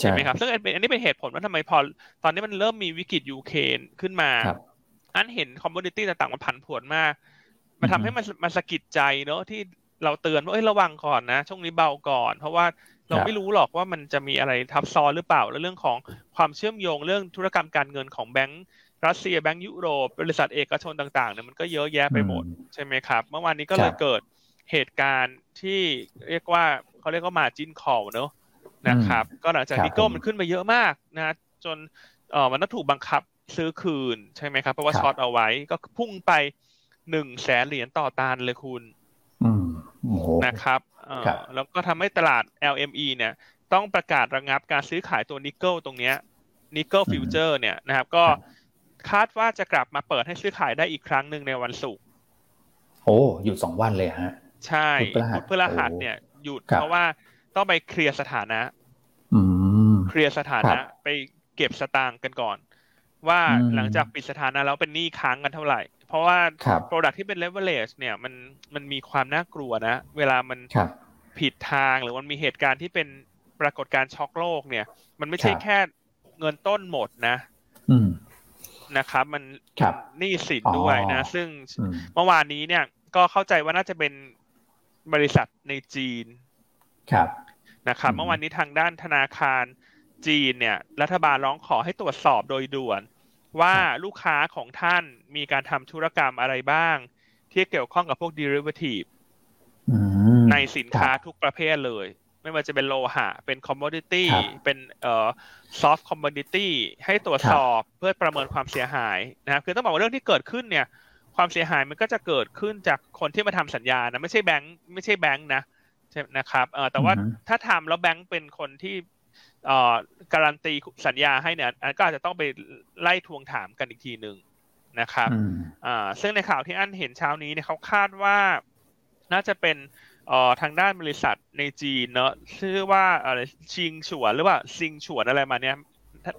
ใช่ไหมครับซึ่งอันนี้เป็นเหตุผลว่าทำไมพอ ตอนนี้มันเริ่มมีวิกฤตยูเครนขึ้นมาอันเห็น commodity ต่างๆมันผันผวนมากมันทำให้มันมันสะกิดใจเนอะที่เราเตือนว่าเอ้ยระวังก่อนนะช่วงนี้เบาก่อน เพราะว่าเราไม่รู้หรอกว่ามันจะมีอะไรทับซ้อนหรือเปล่า แล้วเรื่องของความเชื่อมโยงเรื่องธุรกรรมการเงินของแบงก์รัสเซียแบงก์ยุโรปบริษัทเอกชนต่างๆเนี่ยมันก็เยอะแยะไปหมดใช่ไหมครับ เมื่อวานนี้ก็เลยเกิดเหตุการณ์ที่เรียกว่าเขาเรียกว่า margin call เนอะ นะครับ ก็หลังจากนิกเกิลมันขึ้นไปเยอะมากนะจนเออมันต้องถูกบังคับซื้อคืนใช่ไหมครับ เพราะว่า short เอาไว้ก็พุ่งไปหนึ่งแสนเหรียญต่อตันเลยคุณนะครับแล้วก็ทำให้ตลาด LME เนี่ย ต้องประกาศระงับการซื้อขายตัวนิกเกิลตรงเนี้ย nickel future เนี่ยนะครับ ก็คาดว่าจะกลับมาเปิดให้ซื้อขายได้อีกครั้งหนึ่งในวันศุกร์โอ้หยุดสองวันเลยฮะ ใช่พุธพฤหัสเนี่ย หยุดเพราะว่าต้องไปเคลียร์สถานะ เคลียร์สถานะไปเก็บสตางค์กันก่อน ว่าหลังจากปิดสถานะแล้วเป็นหนี้ค้างกันเท่าไหร่ เพราะว่า product ที่เป็น leverage เนี่ยมันมันมีความน่ากลัวนะ เวลามันผิดทางหรือมันมีเหตุการณ์ที่เป็นปรากฏการณ์ช็อกโลกเนี่ย มันไม่ใช่แค่เงินต้นหมดนะนะครับ มันหนี้สินด้วยนะ ซึ่งเมื่อวานนี้เนี่ย ก็เข้าใจว่าน่าจะเป็นบริษัทในจีน ครับนะครับ เมื่อวานนี้ทางด้านธนาคาร จีนเนี่ย รัฐบาลร้องขอให้ตรวจสอบโดยด่วน ว่าลูกค้าของท่านมีการทำธุรกรรมอะไรบ้าง ที่เกี่ยวข้องกับพวก derivative ในสินค้าทุกประเภทเลย ไม่ว่าจะเป็นโลหะ เป็นคอมมอดิตี้เป็นเอ่อซอฟต์คอมมอดิตี้ให้ตรวจสอบเพื่อประเมินความเสียหายนะครับคือต้องบอกว่าเรื่องที่เกิดขึ้นเนี่ย ความเสียหายมันก็จะเกิดขึ้นจากคนที่มาทำสัญญานะไม่ใช่แบงค์ไม่ใช่แบงค์นะใช่นะครับเออแต่ว่าถ้าทำแล้วแบงค์เป็นคนที่เอ่อ การันตีสัญญาให้เนี่ยก็อาจจะต้องไปไล่ทวงถามกันอีกทีหนึ่งนะครับอ่าซึ่งในข่าวที่อันเห็นเช้านี้เนี่ยเขาคาดว่าน่าจะเป็นเอ่อทางด้านบริษัทในจีนเนอะชื่อว่าอะไรชิงฉวนหรือว่าซิงฉวนอะไรมาเนี้ย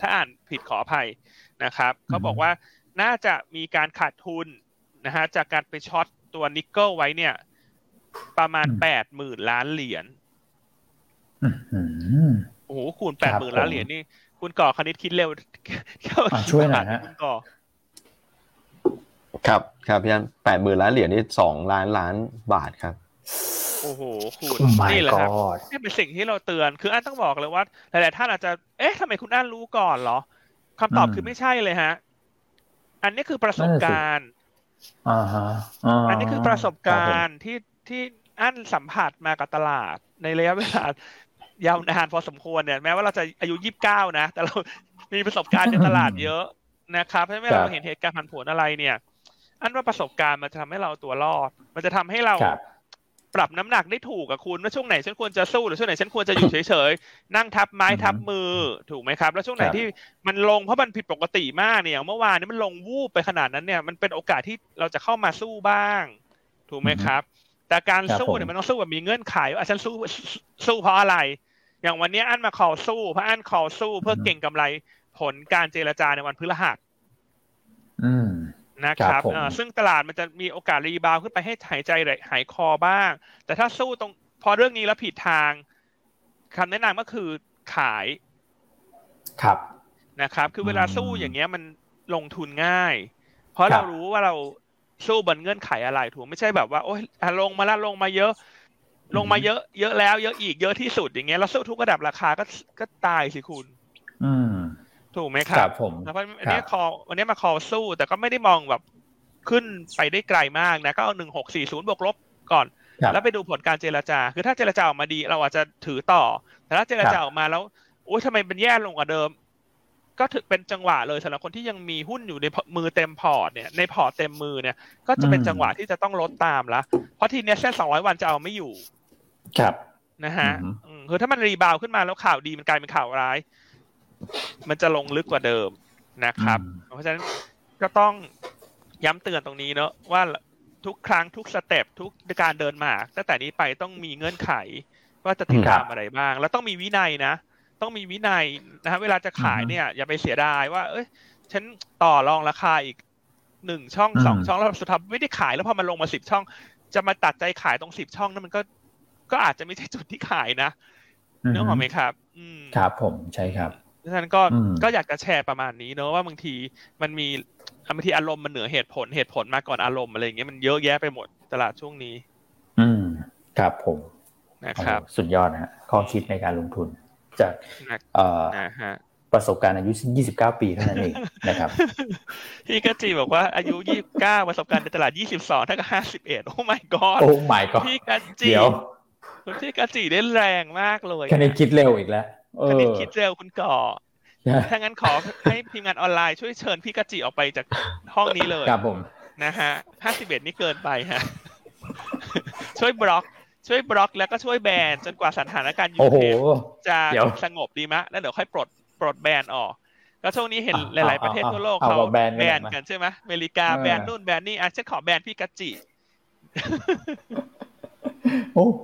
ถ้าอ่านผิดขออภัยนะครับเขาบอกว่าน่าจะมีการขาดทุนนะฮะจากการไปช็อตตัวนิกเกิลไว้เนี่ย ประมาณแปดหมื่นล้านเหรียญ โอ้โหคูณแปดหมื่นล้านเหรียญนี่ คุณก่อคณิตคิดเร็วช่วยหน่อยฮะคุณก่อครับครับพี่อันแปดหมื่นล้านเหรียญนี่สองล้านล้านบาทครับ โอ้โหคุณนี่แหละครับนี่เป็นสิ่งที่เราเตือนคืออันต้องบอกเลยว่าหลายๆท่านอาจจะเอ๊ะทำไมคุณอันรู้ก่อนเหรอคำตอบคือไม่ใช่เลยฮะ อันนี้คือประสบการณ์อ่าฮะอันนี้คือประสบการณ์ที่ที่อันสัมผัสมากับตลาดในระยะเวลา ยาวนานพอสมควรเนี่ยแม้ว่าเราจะอายุยี่สิบเก้านะ แต่เรามีประสบการณ์ในตลาดเยอะนะครับเพราะไม่เราเห็นเหตุการณ์ผันผวนอะไรเนี่ย อันว่าประสบการณ์มันจะทำให้เราตัวรอด มันจะทำให้เราปรับน้ำหนักได้ถูกกับคุณว่าช่วงไหนฉันควรจะสู้หรือช่วงไหนฉันควรจะอยู่เฉยๆนั่งทับไม้ทับมือถูกไหมครับ แล้วช่วงไหนที่มันลงเพราะมันผิดปกติมากเนี่ยอย่างเมื่อวานนี้มันลงวูบไปขนาดนั้นเนี่ยมันเป็นโอกาสที่เราจะเข้ามาสู้บ้าง ถูกไหมครับ แต่การสู้เนี่ยมันต้องสู้แบบมีเงื่อนไขว่าฉันสู้สู้เพราะอะไร อย่างวันนี้อันมาขอสู้เพราะอันขอสู้เพื่อเก่งกำไรผลการเจรจาในวันพฤหัสนะครับซึ่งตลาดมันจะมีโอกาสรีบาวขึ้นไปให้หายใจหายคอบ้าง แต่ถ้าสู้ตรง พอเรื่องนี้แล้วผิดทางคำแนะนำก็คือขาย ครับนะครับ คือเวลาสู้อย่างเงี้ยมันลงทุนง่าย เพราะเรารู้ว่าเราสู้บนเงื่อนไขอะไรถูกไม่ใช่แบบว่า โอ้ยลงมาแล้วลงมาเยอะ ลงมาเยอะเยอะแล้วเยอะอีกเยอะที่สุดอย่างเงี้ยเราสู้ทุกระดับราคาก็ก็ตายสิคุณ อืมถูกไหมครับครับผมเพราะอันนี้คอวันนี้มาคอสู้ แต่ก็ไม่ได้มองแบบขึ้นไปได้ไกลมากนะก็เอาหนึ่งหกสี่ศูนย์บวกลบก่อน แล้วไปดูผลการเจรจา คือถ้าเจรจาออกมาดีเราอาจจะถือต่อ แต่ถ้าเจรจาออกมาแล้วโอ้ยทำไมเป็นแย่ลงกว่าเดิม ก็ถือเป็นจังหวะเลยสำหรับคนที่ยังมีหุ้นอยู่ในมือเต็มพอร์ตเนี่ยในพอร์ตเต็มมือเนี่ย ก็จะเป็นจังหวะที่จะต้องลดตามละเพราะทีนี้เส้นสองร้อยวันจะเอาไม่อยู่ ครับนะฮะคือถ้ามัน rebound ขึ้นมาแล้วข่าวดีมันกลายเป็นข่าวร้าย มันจะลงลึกกว่าเดิมนะครับ เพราะฉะนั้นก็ต้องย้ำเตือนตรงนี้เนอะว่าทุกครั้งทุก step ทุกการเดินหมากตั้งแต่นี้ไปต้องมีเงื่อนไข ว่าจะติดตามอะไรบ้าง แล้วต้องมีวินัยนะ ต้องมีวินัยนะฮะเวลาจะขายเนี่ย อย่าไปเสียดายว่า เอ้ย ฉันต่อรองราคาอีกหนึ่งช่องสองช่องแล้วสุดท้ายไม่ได้ขายแล้วพอมันลงมาสิบช่อง จะมาตัดใจขายตรงสิบช่องนั้นมันก็ ก็อาจจะไม่ใช่จุดที่ขายนะเนื้อหอมไหมครับ อืมครับผมใช่ครับฉะนั้นก็ก็อยากจะแชร์ประมาณนี้เนอะว่าบางทีมันมีบางทีอารมณ์มันเหนือเหตุผลเหตุผลมาก่อนอารมณ์อะไรอย่างเงี้ยมันเยอะแยะไปหมดตลาดช่วงนี้ อืมครับผมนะครับสุดยอดนะฮะข้อคิดในการลงทุน จากเอ่อประสบการณ์อายุ 29 ปีเท่านั้นเองนะครับ พี่กจีบอกว่าอายุ 29 ประสบการณ์ในตลาด 22 ถ้าก็51 โอ้ my god โอ้ my god พี่กจีเดี๋ยว พี่กจีได้แรงมากเลยแค่นี้คิดเร็วอีกแล้วคณิตคิดเร็วคุณก่อถ้างั้นขอให้ทีมงานออนไลน์ช่วยเชิญพี่กจิออกไปจากห้องนี้เลยครับผมนะฮะห้าสิบเอ็ดนี่เกินไปฮะช่วยบล็อก ช่วยบล็อกแล้วก็ช่วยแบนจนกว่าสถานการณ์ยูเครนจะสงบดีมะ แล้วเดี๋ยวค่อยปลดปลดแบนออกก็ช่วงนี้เห็นหลาย ๆ ประเทศทั่วโลกเขาแบนกันใช่ไหมอเมริกาแบนนู่นแบนนี่อะฉันขอแบนพี่กัจจิ โอ้โห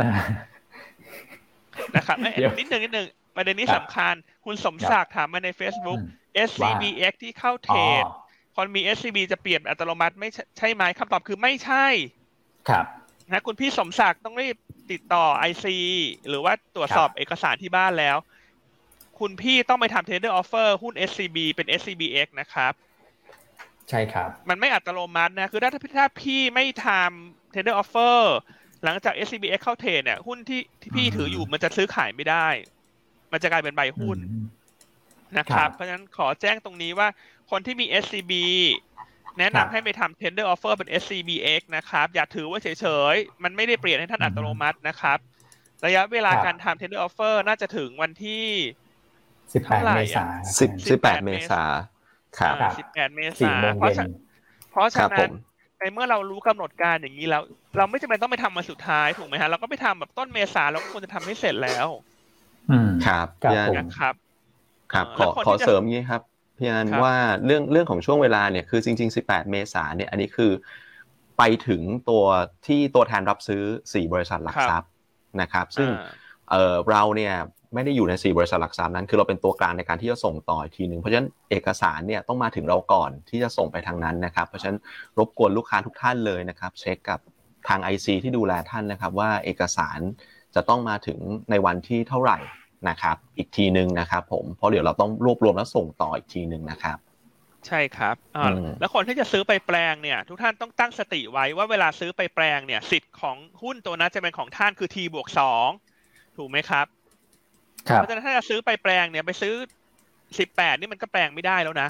นะนะครับนิดหนึ่งนิดหนึ่งประเด็นนี้สำคัญ คุณสมศักดิ์ถามมาใน Facebook SCBX ที่เข้าเทรดคนมี SCB จะเปลี่ยนอัตโนมัติไม่ใช่ไหมคำตอบคือไม่ใช่ ครับนะคุณพี่สมศักดิ์ต้องรีบติดต่อ IC หรือว่าตรวจสอบเอกสารที่บ้านแล้ว คุณพี่ต้องไปทำ tender offer หุ้น SCB เป็น SCBX นะครับ ใช่ครับ มันไม่อัตโนมัตินะ คือถ้าถ้าพี่ไม่ทำ tender offer หลังจาก SCBX เข้าเทรดเนี่ย หุ้นที่ที่พี่ถืออยู่มันจะซื้อขายไม่ได้ มันจะกลายเป็นใบหุ้นนะครับ เพราะฉะนั้นขอแจ้งตรงนี้ว่าคนที่มี SCB แนะนำให้ไปทำ tender offer เป็น SCBX นะครับ อย่าถือว่าเฉยๆ มันไม่ได้เปลี่ยนให้ท่านอัตโนมัตินะครับ ระยะเวลาการทำ tender offer น่าจะถึงวันที่สิบแปดเมษาสิบแปดเมษาครับสิบแปดเมษาเพราะฉะนั้น ในเมื่อเรารู้กำหนดการอย่างนี้แล้ว เราไม่จำเป็นต้องไปทำมาสุดท้ายถูกไหมฮะเราก็ไปทำแบบต้นเมษาเราก็ควรจะทำให้เสร็จแล้ว อืมครับพี่อันครับ ครับ ขอขอเสริมงี้ครับพี่อันว่าเรื่องเรื่องของช่วงเวลาเนี่ยคือจริง ๆ 18 เมษาเนี่ย อันนี้คือไปถึงตัวที่ตัวแทนรับซื้อ 4 บริษัทหลักทรัพย์นะครับ ซึ่งเออเราเนี่ย ไม่ได้อยู่ใน 4 บริษัทหลักทรัพย์นั้น คือเราเป็นตัวกลางในการที่จะส่งต่ออีกทีหนึ่งเพราะฉะนั้นเอกสารเนี่ยต้องมาถึงเราก่อนที่จะส่งไปทางนั้นนะครับ เพราะฉะนั้นรบกวนลูกค้าทุกท่านเลยนะครับ เช็คกับทาง IC ที่ดูแลท่านนะครับ ว่าเอกสารจะต้องมาถึงในวันที่เท่าไหร่นะครับ อีกทีหนึ่งนะครับ ผมเพราะเดี๋ยวเราต้องรวบรวมแล้วส่งต่ออีกทีหนึ่งนะครับใช่ครับอ่าแล้วคนที่จะซื้อไปแปลงเนี่ย ทุกท่านต้องตั้งสติไว้ว่าเวลาซื้อไปแปลงเนี่ย สิทธิ์ของหุ้นตัวนั้นจะเป็นของท่านคือ T บวกสองถูกไหมครับ เพราะฉะนั้นถ้าจะซื้อไปแปลงเนี่ยไปซื้อสิบแปดนี่มันก็แปลงไม่ได้แล้วนะ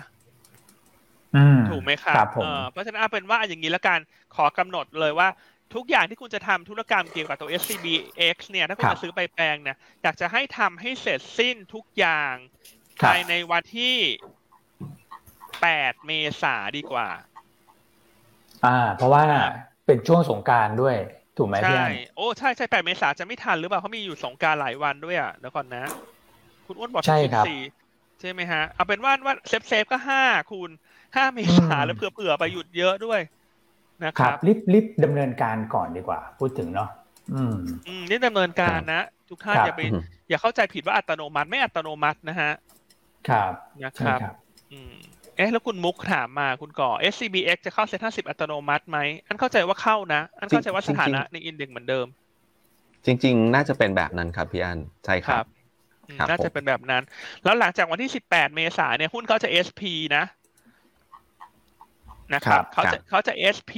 ถูกไหมครับเพราะฉะนั้นเอาเป็นว่าอย่างนี้แล้วกันขอกำหนดเลยว่าทุกอย่างที่คุณจะทำธุรกรรมเกี่ยวกับตัว SCBX เนี่ย ถ้าคุณจะซื้อไปแปลงเนี่ย อยากจะให้ทำให้เสร็จสิ้นทุกอย่างภายในวันที่แปดเมษาดีกว่า อ่า เพราะว่าเป็นช่วงสงกรานต์ด้วย ถูกไหมพี่ใช่โอ้ใช่ใช่แปดเมษาจะไม่ทันหรือเปล่าเขามีอยู่สงกรานต์หลายวันด้วยอะเดี๋ยวก่อนนะ คุณอ้วนบอกใช่ครับใช่ไหมฮะ เอาเป็นว่าว่า safe safe ก็ห้าคูณห้าเมษาแล้วเผื่อเผื่อไปหยุดเยอะด้วยนะครับรีบรีบดำเนินการก่อนดีกว่า พูดถึงเนาะอืมอืมนี่ดำเนินการนะ ทุกท่านอย่าไปอย่าเข้าใจผิดว่าอัตโนมัติไม่อัตโนมัตินะฮะครับนะครับ อืม เอ๊ะแล้วคุณมุกถามมาคุณก่อ SCBX จะเข้าเซ็นห้าสิบอัตโนมัติไหมอันเข้าใจว่าเข้านะ อันเข้าใจว่าสถานะในอินเด็กเหมือนเดิม จริง ๆ น่าจะเป็นแบบนั้นครับพี่อันใช่ครับ น่าจะเป็นแบบนั้น แล้วหลังจากวันที่สิบแปดเมษาเนี่ยหุ้นเขาจะ SP นะนะครับเขาจะเขาจะ SP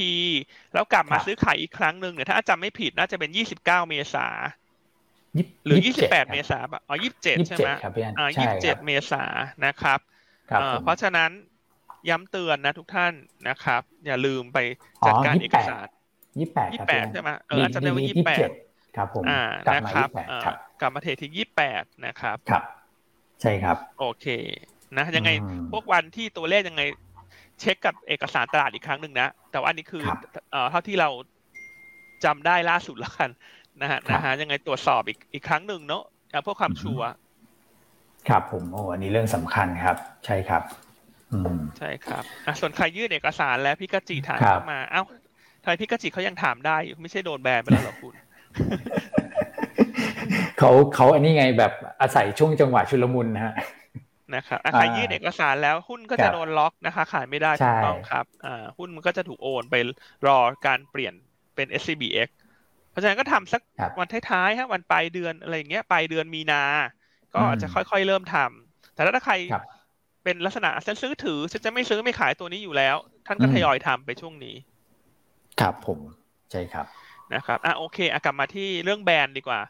แล้วกลับมาซื้อขายอีกครั้งหนึ่งเนี่ยถ้าจำไม่ผิดน่าจะเป็นยี่สิบเก้าเมษาหรือยี่สิบแปดเมษาอ๋อยี่สิบเจ็ดใช่ไหมอ่ายี่สิบเจ็ดเมษานะครับเพราะฉะนั้น ย้ำเตือนนะทุกท่านนะครับ อย่าลืมไปจัดการเอกสารยี่สิบแปดยี่สิบแปดใช่ไหมเออจำได้ว่ายี่สิบแปดครับผมอ่านะครับกลับมาเทที่ยี่สิบแปดนะครับครับ ใช่ครับ โอเค นะ ยังไงพวกวันที่ตัวเลขยังไง เช็คกับเอกสารตลาดอีกครั้งหนึ่งนะ แต่ว่าอันนี้คือเท่าที่เราจำได้ล่าสุดแล้วกันนะฮะนะฮะยังไงตรวจสอบอีกอีกครั้งหนึ่งเนาะเพื่อความชัวร์ครับผมโอ้อันนี้เรื่องสำคัญครับ ใช่ครับอืม ใช่ครับอะส่วนใครยื่นเอกสารแล้วพี่กจิถามเข้ามา เอ้าทำไมพี่กจิเขายังถามได้อยู่ไม่ใช่โดนแบนไปแล้วหรอคุณเขาเขาอันนี้ไงแบบอาศัยช่วงจังหวะชุลมุนนะฮะนะครับใครยื่นเอกสารแล้วหุ้นก็จะโดนล็อกนะคะ ขายไม่ได้ถูกต้องครับอ่าหุ้นมันก็จะถูกโอนไปรอการเปลี่ยนเป็น SCBX เพราะฉะนั้นก็ทำสักวันท้ายๆฮะวันปลายเดือนอะไรอย่างเงี้ยปลายเดือนมีนา ก็จะค่อยๆเริ่มทำแต่ถ้าใคร เป็นลักษณะฉันซื้อถือฉันจะไม่ซื้อไม่ขายตัวนี้อยู่แล้ว ท่านก็ทยอยทำไปช่วงนี้ ครับผมใช่ครับนะครับอะโอเคอะกลับมาที่เรื่องแบรนด์ดีกว่า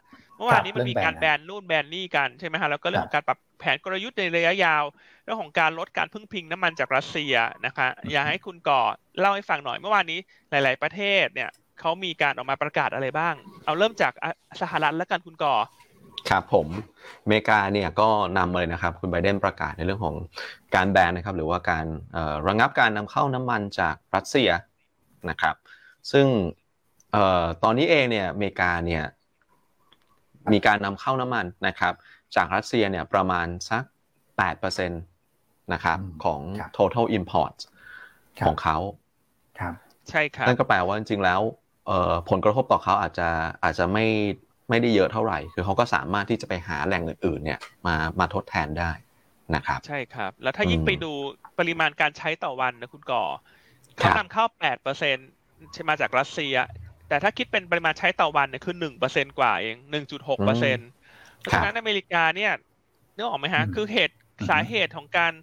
มื่อวานนี้มันมีการแบนนู่นแบนนี่กันใช่ไหมฮะแล้วก็เรื่องของการปรับแผนกลยุทธ์ในระยะยาว เรื่องของการลดการพึ่งพิงน้ำมันจากรัสเซียนะคะอยากให้คุณก่อเล่าให้ฟังหน่อย เมื่อวานนี้หลาย ๆ ประเทศเนี่ยเขามีการออกมาประกาศอะไรบ้าง เอาเริ่มจากสหรัฐแล้วกันคุณก่อ ครับผมอเมริกาเนี่ยก็นำเลยนะครับ คุณไบเดนประกาศในเรื่องของการแบนนะครับ หรือว่าการระงับการนำเข้าน้ำมันจากรัสเซียนะครับ ซึ่งตอนนี้เองเนี่ยอเมริกาเนี่ยมีการนำเข้าน้ำมันนะครับ จากรัสเซียเนี่ยประมาณสัก 8%นะครับของ total import ของเขาครับ ใช่ครับนั่นก็แปลว่าจริงๆแล้วผลกระทบต่อเขาอาจจะอาจจะไม่ ไม่ได้เยอะเท่าไหร่ คือเขาก็สามารถที่จะไปหาแหล่งอื่นๆเนี่ยมามาทดแทนได้นะครับ ใช่ครับ แล้วถ้ายิ่งไปดูปริมาณการใช้ต่อวันนะคุณก่อเขานำเข้า8%ใช่มาจากรัสเซีย แต่ถ้าคิดเป็นปริมาณใช้ต่อวันเนี่ยคือหนึ่งเปอร์เซ็นกว่าเองหนึ่งจุดหกเปอร์เซ็นต์เพราะฉะนั้นอเมริกาเนี่ยนึกออกไหมฮะ คือเหตุสาเหตุของการ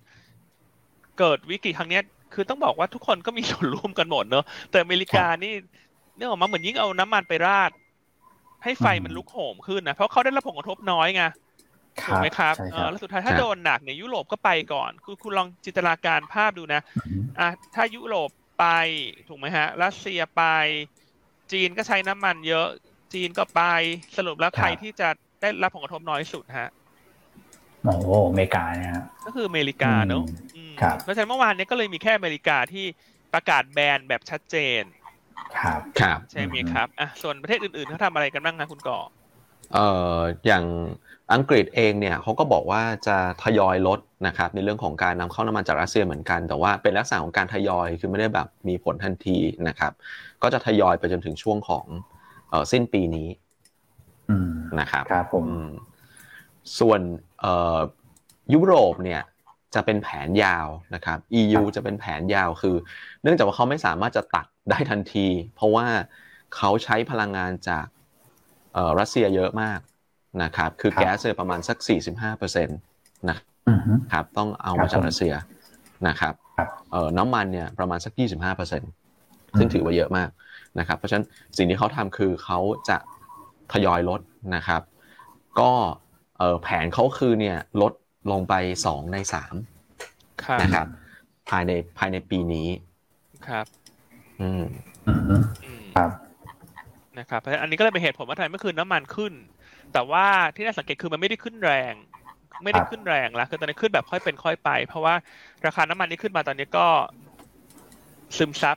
เกิดวิกฤตครั้งนี้คือต้องบอกว่าทุกคนก็มีส่วนร่วมกันหมดเนอะแต่อเมริกานี่นึกออกมาเหมือนยิ่งเอาน้ำมันไปราด ให้ไฟมันลุกโหมขึ้นนะเพราะเขาได้รับผลกระทบน้อยไงถูกไหมครับแล้วสุดท้ายถ้าโดนหนักเนี่ยยุโรปก็ไปก่อน คือคุณลองจินตนาการภาพดูนะอะถ้ายุโรปไปถูกไหมฮะรัสเซียไป จีนก็ใช้น้ำมันเยอะ จีนก็ไปสรุปแล้วใครที่จะได้รับผลกระทบน้อยสุดฮะโอ้อเมริกาเนี่ยก็คืออเมริกาเนอะครับเพราะฉะนั้นเมื่อวานนี้ก็เลยมีแค่อเมริกาที่ประกาศแบนแบบชัดเจน ครับครับใช่ไหมครับอะส่วนประเทศอื่นๆเขาทำอะไรกันบ้างนะคุณก่อเอ่ออย่างอังกฤษเองเนี่ยเขาก็บอกว่าจะทยอยลดนะครับในเรื่องของการนำเข้าน้ำมันจากรัสเซียเหมือนกัน แต่ว่าเป็นลักษณะของการทยอยคือไม่ได้แบบมีผลทันทีนะครับ ก็จะทยอยไปจนถึงช่วงของสิ้นปีนี้นะครับครับผมส่วนยุโรปเนี่ย จะเป็นแผนยาวนะครับ EU จะเป็นแผนยาวคือ เนื่องจากว่าเขาไม่สามารถจะตัดได้ทันที เพราะว่าเขาใช้พลังงานจากรัสเซียเยอะมากนะครับ คือแก๊สเนี่ยประมาณสัก 45เปอร์เซ็นต์นะอือฮึครับ ต้องเอาครัมาบจากผมรัสเซียนะครับครับเอ่อน้ำมันเนี่ยประมาณสัก 25เปอร์เซ็นต์ซึ่งถือว่าเยอะมากนะครับ เพราะฉะนั้นสิ่งที่เขาทำคือเขาจะทยอยลดนะครับ ก็เอ่อแผนเขาคือเนี่ยลด ลงไป2ใน3ครับนะครับ ภายในภายในปีนี้ครับ อืมอือฮึอืมครับนะครับเพราะฉะนั้นอันนี้ก็เลยเป็นเหตุผลว่าทำไมเมื่อคืนน้ำมันขึ้น แต่ว่าที่น่าสังเกตคือมันไม่ได้ขึ้นแรง ไม่ได้ขึ้นแรงแล้วคือตอนนี้ขึ้นแบบค่อยเป็นค่อยไป เพราะว่าราคาน้ำมันที่ขึ้นมาตอนนี้ก็ ซึมซับ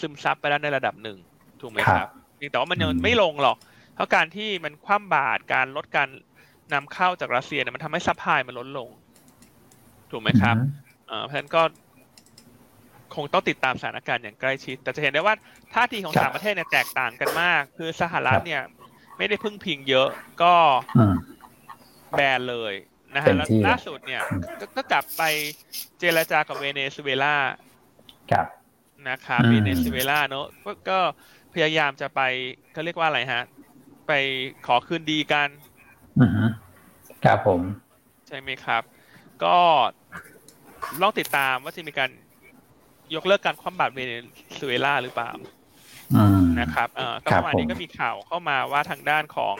ซึมซับไปแล้วในระดับหนึ่งถูกไหมครับเพียงแต่ว่ามันยังอืมไม่ลงหรอก เพราะการที่มันคว่ำบาตรการลดการ นำเข้าจากรัสเซียเนี่ยมันทำให้ supply มันลดลง ถูกไหมครับเอ่อเพราะฉะนั้นก็คงต้องติดตามสถานการณ์อย่างใกล้ชิด แต่จะเห็นได้ว่าท่าทีของครับสามประเทศเนี่ยแตกต่างกันมาก คือสหรัคฐรับเนี่ย ไม่ได้พึ่งพิงเยอะก็อืมแบนเลยนะฮะเต็มแล้วที่ล่าสุดเนี่ยก็ก็กลับไปเจรจากับเวเนซุเอลาครับนะครับอืมเวเนซุเอลาเนอะก็ก็พยายามจะไปเขาเรียกว่าอะไรฮะ ไปขอคืนดีกันอือฮึ ครับผม ใช่ไหมครับ ก็ลองติดตามว่าจะมีการยกเลิกการคว่ำบาตรเวเนซุเอลาหรือเปล่าอืมนะครับเอ่อก็ครัเมื่บอวานนี้ผมก็มีข่าวเข้ามาว่าทางด้านของ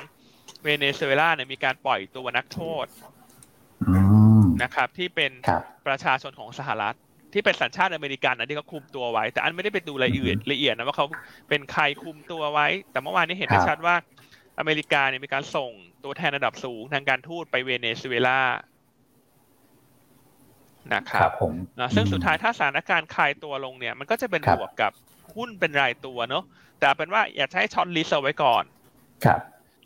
เวเนซุเอลาเนี่ยมีการปล่อยตัวนักโทษอืมนะครับ ที่เป็นครับประชาชนของสหรัฐ ที่เป็นสัญชาติอเมริกันนะที่เขาคุมตัวไว้ แต่อันไม่ได้ไปดูรายละเอียดละเอียดนะว่าเขาเป็นใครคุมตัวไว้ แต่เมื่อวานนี้เห็นได้ครับชัดว่า อเมริกาเนี่ยมีการส่งตัวแทนระดับสูงทางการทูตไปเวเนซุเอลานะครับครับผมนะซึ่งสุดท้ายถ้าสถานการณ์คลายตัวลงเนี่ย มันก็จะเป็นครับบวกกับหุ้นเป็นรายตัวเนอะแต่เอาเป็นว่าอยากจะให้ shortlist เอาไว้ก่อน ครับ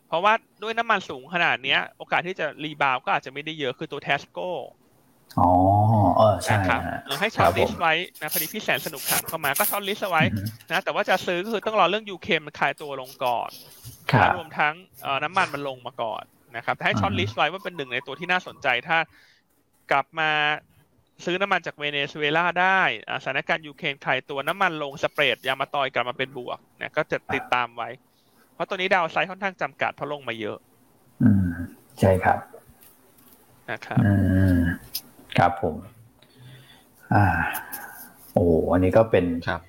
เพราะว่าด้วยน้ำมันสูงขนาดเนี้ย โอกาสที่จะรีบาวก็อาจจะไม่ได้เยอะคือตัวเทสโก้อ๋อเออใช่นะครับฮะเออให้คช็อรัตบลิผสมต์ไว้นะพอดีพี่แสนสนุกถามเข้ามาก็ช็อตลิสต์เอาไว้อือฮึนะแต่ว่าจะซื้อก็คือต้องรอเรื่องยูเคมันคลายตัวลงก่อนค รัและบรวมทั้งเอ่อน้ำมันมันลงมาก่อนนะครับแต่ให้ช็อตอือฮึลิสต์ไว้ว่าเป็นหนึ่งในตัวที่น่าสนใจถ้ากลับมาซื้อน้ำมันจากเวเนซุเอลาได้อ่าสถานการณ์ยูเครนคลายตัวน้ำมันลงสเปรดยามาตอยกลับมาเป็นบวกเนี่ยก็จะติดตามไว้ เพราะตัวนี้ดาวไซด์ค่อนข้างจำกัดเพราะลงมาเยอะ อืม ใช่ครับนะครับอืมครับผม อ่า โอ้โหอันนี้ก็เป็นครับ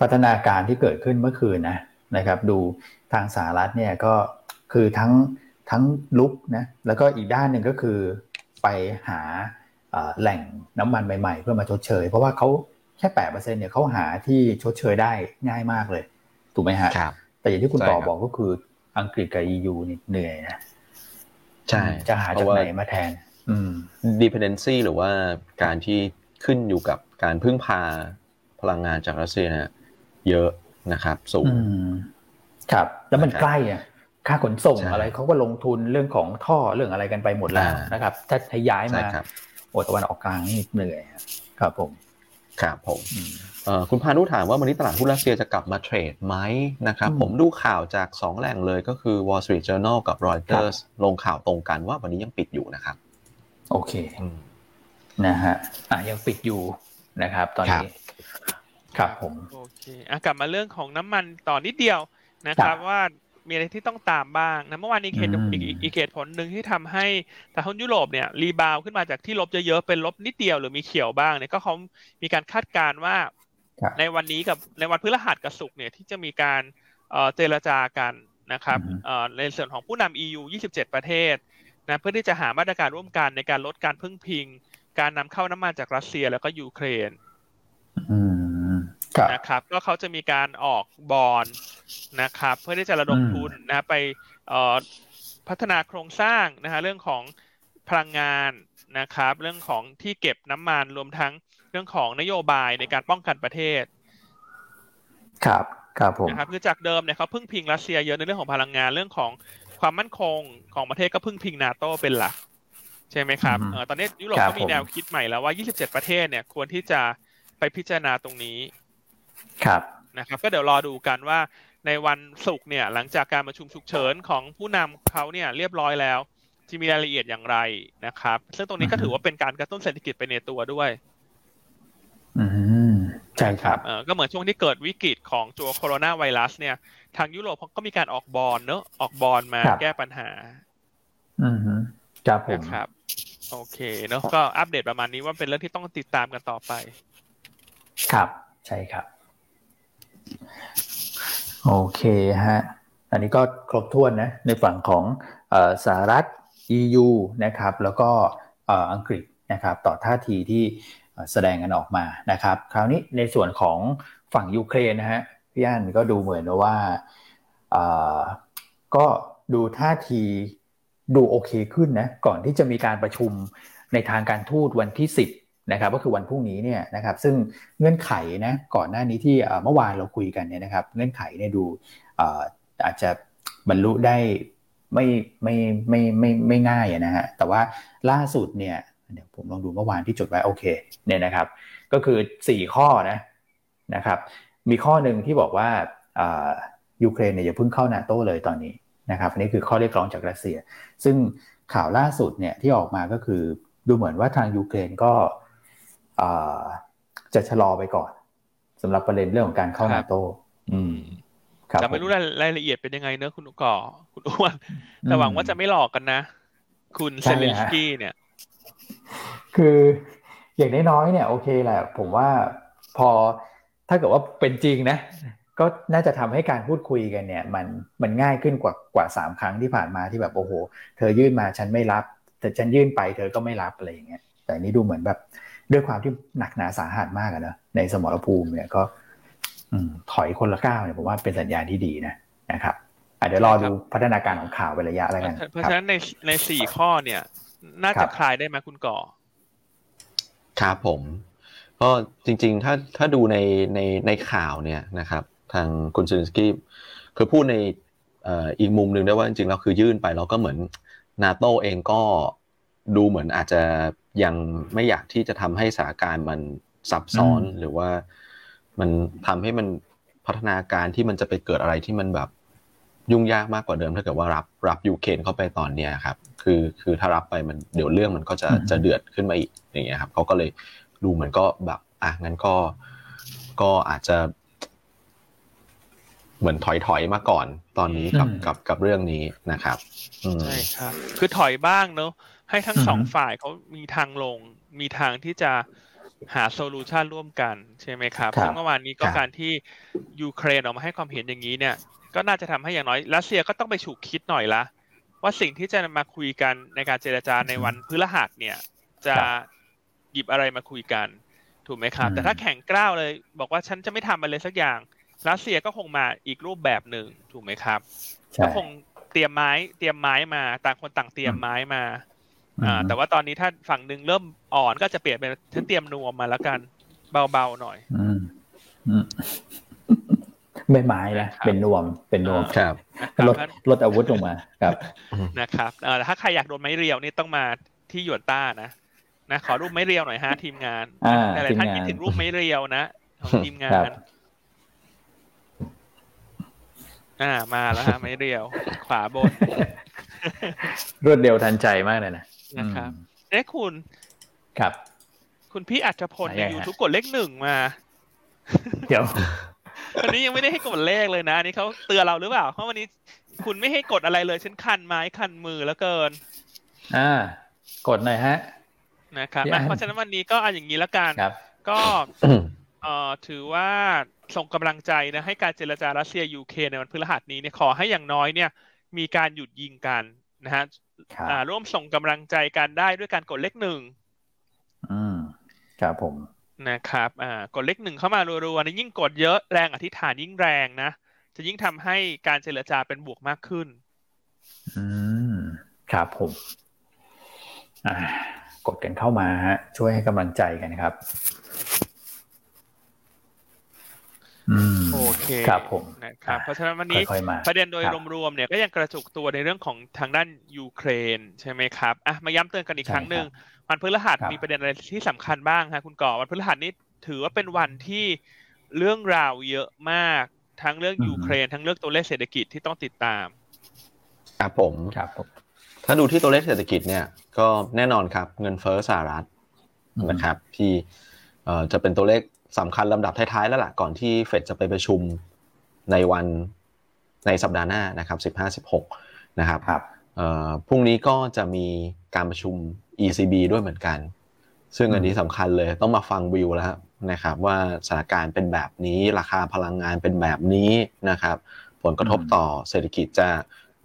พัฒนาการที่เกิดขึ้นเมื่อคืนนะ นะครับ ดูทางสหรัฐเนี่ยก็คือทั้งทั้งลุกนะแล้วก็อีกด้านหนึ่งก็คือไปหาเอ่อแหล่งน้ำมันใหม่ ๆ เพื่อมาชดเชย เพราะว่าเขาแค่แปดเปอร์เซ็นเนี่ยเขาหาที่ชดเชยได้ง่ายมากเลย ถูกไหมฮะครับแต่อย่างที่คุณใช่ต่อครับบอกก็คืออังกฤษกับ EU นี่เหนื่อยนะใช่จะหาเพจากราะว่าไหนมาแทน อืม dependency หรือว่าการที่ขึ้นอยู่กับการพึ่งพาพลังงานจากรัสเซียเนี่ยเยอะ นะครับ สูงอืมครับ แล้วมันนะครับใกล้อะค่าขนส่งใช่อะไรเขาก็ลงทุนเรื่องของท่อเรื่องอะไรกันไปหมดแล้วอ่านนะครับ ถ้าถ้าย้ายใช่มาครับโอตะวันออกกลางนี่เหนื่อยครับครับผมครับผมอืมเอ่อคุณพานุถามว่าวันนี้ตลาดหุ้นรัสเซียจะกลับมาเทรดไหมนะครับอืมผมดูข่าวจาก 2 แหล่งเลยก็คือ Wall Street Journal กับ Reuters ลงข่าวตรงกันว่าวันนี้ยังปิดอยู่นะครับ โอเคอืมนะฮะอะยังปิดอยู่นะครับ ตอนนี้ ครับผมโอเคอะกลับมาเรื่องของน้ำมันต่อนิดเดียวนะครับครับว่ามีอะไรที่ต้องตามบ้างนะเมื่อวานนี้เหตุอืมอีกอีกอีกเหตุผลหนึ่งที่ทำให้ตลาดหุ้นยุโรปเนี่ยรีบาวขึ้นมาจากที่ลบเยอะๆเป็นลบนิดเดียวหรือมีเขียวบ้างเนี่ยก็เขามีการคาดการณ์ว่าครับในวันนี้กับในวันพฤหัสกับศุกร์เนี่ยที่จะมีการเอ่อเจรจากันนะครับอือฮึเอ่อในส่วนของผู้นำ EU 27 ประเทศนะเพื่อที่จะหามาตรการร่วมกันในการลดการพึ่งพิง การนำเข้าน้ำมันจากรัสเซียแล้วก็ยูเครน อืมครับ นะครับ ก็เขาจะมีการออกบอลนะครับ เพื่อที่จะระดมอืมทุนนะไปเอ่อพัฒนาโครงสร้างนะฮะเรื่องของพลังงานนะครับ เรื่องของที่เก็บน้ำมันรวมทั้งเรื่องของนโยบายในการป้องกันประเทศ ครับครับผมนะครับคือจากเดิมเนี่ยเขาพึ่งพิงรัสเซียเยอะในเรื่องของพลังงานเรื่องของความมั่นคงของประเทศก็พึ่งพิงนาโตเป็นหลักใช่ไหมครับอืมเออตอนนี้ยุโรปครับก็มีผมแนวคิดใหม่แล้วว่า 27 ประเทศเนี่ยควรที่จะไปพิจารณาตรงนี้ ครับนะครับก็เดี๋ยวรอดูกันว่าในวันศุกร์เนี่ยหลังจากการประชุมฉุกเฉินของผู้นำเขาเนี่ยเรียบร้อยแล้วจะมีรายละเอียดอย่างไรนะครับ ซึ่งตรงนี้ก็อือฮึถือว่าเป็นการกระตุ้นเศรษฐกิจไปในตัวด้วยอืมใช่ครับเออก็เหมือนช่วงที่เกิดวิกฤตของตัวโคโรนาไวรัสเนี่ย ทางยุโรปเขาก็มีการออกบอลเนอะออกบอลมาครับแก้ปัญหา อืมครับผมครับ โอเคเนาะก็อัปเดตประมาณนี้ว่าเป็นเรื่องที่ต้องติดตามกันต่อไป ครับ ใช่ครับ โอเคฮะ อันนี้ก็ครบถ้วนนะ ในฝั่งของสหรัฐ EU นะครับ แล้วก็อังกฤษนะครับ ต่อท่าทีที่แสดงกันออกมานะครับ คราวนี้ในส่วนของฝั่งยูเครนนะฮะพี่อันก็ดูเหมือนว่าก็ดูท่าทีดูโอเคขึ้นนะ ก่อนที่จะมีการประชุมในทางการทูตวันที่ 10 นะครับก็คือวันพรุ่งนี้เนี่ยนะครับซึ่งเงื่อนไขนะก่อนหน้านี้ที่เมื่อวานเราคุยกันเนี่ยนะครับเงื่อนไขเนี่ยดูอาจจะบรรลุได้ไม่ไม่ไม่ไม่ไม่ง่ายนะฮะแต่ว่าล่าสุดเนี่ยเดี๋ยวผมลองดูเมื่อวานที่จดไว้โอเคเนี่ยนะครับ ก็คือ 4 ข้อนะนะครับมีข้อหนึ่งที่บอกว่ายูเครนเนี่ยอย่าเพิ่งเข้านาโต้เลยตอนนี้นะครับนี่คือข้อเรียกร้องจากรัสเซีย ซึ่งข่าวล่าสุดเนี่ยที่ออกมาก็คือดูเหมือนว่าทางยูเครนก็ จะชะลอไปก่อนสำหรับประเด็นเรื่องของการเข้านาโต้แต่ไม่รู้รายละเอียดเป็นยังไงเนอะคุณก่อคุณอ้วนแต่หวังว่าจะไม่หลอกกันนะ คุณเซเลนสกี้เนี่ย คืออย่างน้อยๆเนี่ย โอเคแหละ ผมว่าพอถ้าเกิดว่าเป็นจริงนะ ก็น่าจะทำให้การพูดคุยกันเนี่ย มันมันง่ายขึ้นกว่ากว่าสามครั้งที่ผ่านมาที่แบบโอ้โห เธอยื่นมาฉันไม่รับ แต่ฉันยื่นไปเธอก็ไม่รับอะไรอย่างเงี้ยแต่นี้ดูเหมือนแบบ ด้วยความที่หนักหนาสาหัสมากอะนะในสมรภูมิเนี่ยก็ถอยคนละก้าวเนี่ยผมว่าเป็นสัญญาณที่ดีนะนะครับเดี๋ยวรอดูพัฒนาการของข่าวเป็นระยะแล้วกันเพราะฉะนั้นในในสี่ข้อเนี่ย น่าจะคลายได้ไหมคุณก่อครับผมก็จริงๆ ถ้าถ้าดูในในในข่าวเนี่ยนะครับ ทางคุณซินสกี้คือพูดในอีกมุมหนึ่งได้ว่าจริงๆแล้วคือยื่นไปแล้วก็เหมือนนาโตเองก็ดูเหมือนอาจจะ ยังไม่อยากที่จะทำให้สถานการณ์มันซับซ้อนหรือว่ามันทำให้มันพัฒนาการที่มันจะไปเกิดอะไรที่มันแบบยุ่งยากมากกว่าเดิมถ้าเกิดว่ารับรับยูเครนเข้าไปตอนเนี้ยครับ คือคือถ้ารับไปมันเดี๋ยวเรื่องมันก็จะจะเดือดขึ้นมาอีกอย่างเงี้ยครับเขาก็เลยดูเหมือนก็แบบอะงั้นก็ก็อาจจะ เหมือนถอยถอยมาก่อนตอนนี้กับกับกับเรื่องนี้นะครับใช่ครับ คือถอยบ้างเนอะ ให้ทั้งสองฝ่ายเขามีทางลง มีทางที่จะหาโซลูชันร่วมกันใช่ไหมครับซึ่งเมื่อวานนี้ก็การที่ยูเครนออกมาให้ความเห็นอย่างนี้เนี่ย ก็น่าจะทำให้อย่างน้อยรัสเซียก็ต้องไปฉุกคิดหน่อยละว่าสิ่งที่จะมาคุยกันในการเจรจาในวันพฤหัสเนี่ย จะหยิบอะไรมาคุยกัน ถูกไหมครับ แต่ถ้าแข่งกล้าวเลย บอกว่าฉันจะไม่ทำอะไรสักอย่างรัสเซียก็คงมาอีกรูปแบบหนึ่งถูกไหมครับก็คงเตรียมไม้ เตรียมไม้มา ต่างคนต่างเตรียมไม้มา อ่า แต่ว่าตอนนี้ถ้าฝั่งหนึ่งเริ่มอ่อนก็จะเปลี่ยนเป็นฉันเตรียมนวมมาแล้วกัน เบาๆหน่อย อืมไม่ไม้ละเป็นนวมเป็นนวมครับลดลดอาวุธลงมาครับนะครับเออถ้าใครอยากโดนไม้เรียวนี่ต้องมาที่หยวนต้านะนะขอรูปไม้เรียวหน่อยฮะทีมงานแต่หลายท่านคิดถึงรูปไม้เรียวนะของทีมงานอ่ามาแล้วฮะไม่เรียว ขวาบน รวดเร็วทันใจมากเลยนะ นะครับเอ๊ะคุณครับ คุณพี่อัจพลในยูทูบกดเลขหนึ่งมา เดี๋ยววันนี้ยังไม่ได้ให้กดเลขเลยนะนี่เขาเตือนเราหรือเปล่าเพราะวันนี้คุณไม่ให้กดอะไรเลยฉันคันไม้คันมือแล้วเกิน อ่า กดหน่อยฮะนะครับเพราะฉะนั้นวันนี้ก็เอาอย่างนี้แล้วกันก็เอ่อถือว่าส่งกำลังใจนะให้การเจรจารัสเซียยูเครนในวันพฤหัสนี้เนี่ยขอให้อย่างน้อยเนี่ย มีการหยุดยิงกันนะฮะ ร่วมส่งกำลังใจกันได้ด้วยการกดเลขหนึ่งอืมครับผมนะครับอ่ากดเลขหนึ่งเข้ามารัวๆนี่ยิ่งกดเยอะแรงอธิษฐานยิ่งแรงนะ จะยิ่งทำให้การเจรจาเป็นบวกมากขึ้น อืมครับผมอ่ากดกันเข้ามาฮะช่วยให้กำลังใจกันครับ โอเคครับผมนะครับเพราะฉะนั้นวันนี้ประเด็นโดยรวมๆเนี่ยก็ยังกระจุกตัวในเรื่องของทางด้านยูเครนใช่ไหมครับอะมาย้ำเตือนกันอีกครั้งหนึ่งวันพฤหัสมีประเด็นอะไรที่สำคัญบ้างคะคุณก่อวันพฤหัสนี้ถือว่าเป็นวันที่เรื่องราวเยอะมาก ทั้งเรื่องยูเครน ทั้งเรื่องตัวเลขเศรษฐกิจที่ต้องติดตามครับผมครับผมถ้าดูที่ตัวเลขเศรษฐกิจเนี่ยก็แน่นอนครับเงินเฟ้อสหรัฐนะครับที่จะเป็นตัวเลข สำคัญลำดับท้ายๆแล้วล่ะก่อนที่เฟดจะไปประชุมในวันในสัปดาห์หน้านะครับสิบห้าสิบหกนะครับครับพรุ่งนี้ก็จะมีการประชุม ECB ด้วยเหมือนกัน ซึ่งอันนี้สำคัญเลยต้องมาฟังวิวแล้วนะครับว่าสถานการณ์เป็นแบบนี้ราคาพลังงานเป็นแบบนี้นะครับ ผลกระทบต่อเศรษฐกิจจะ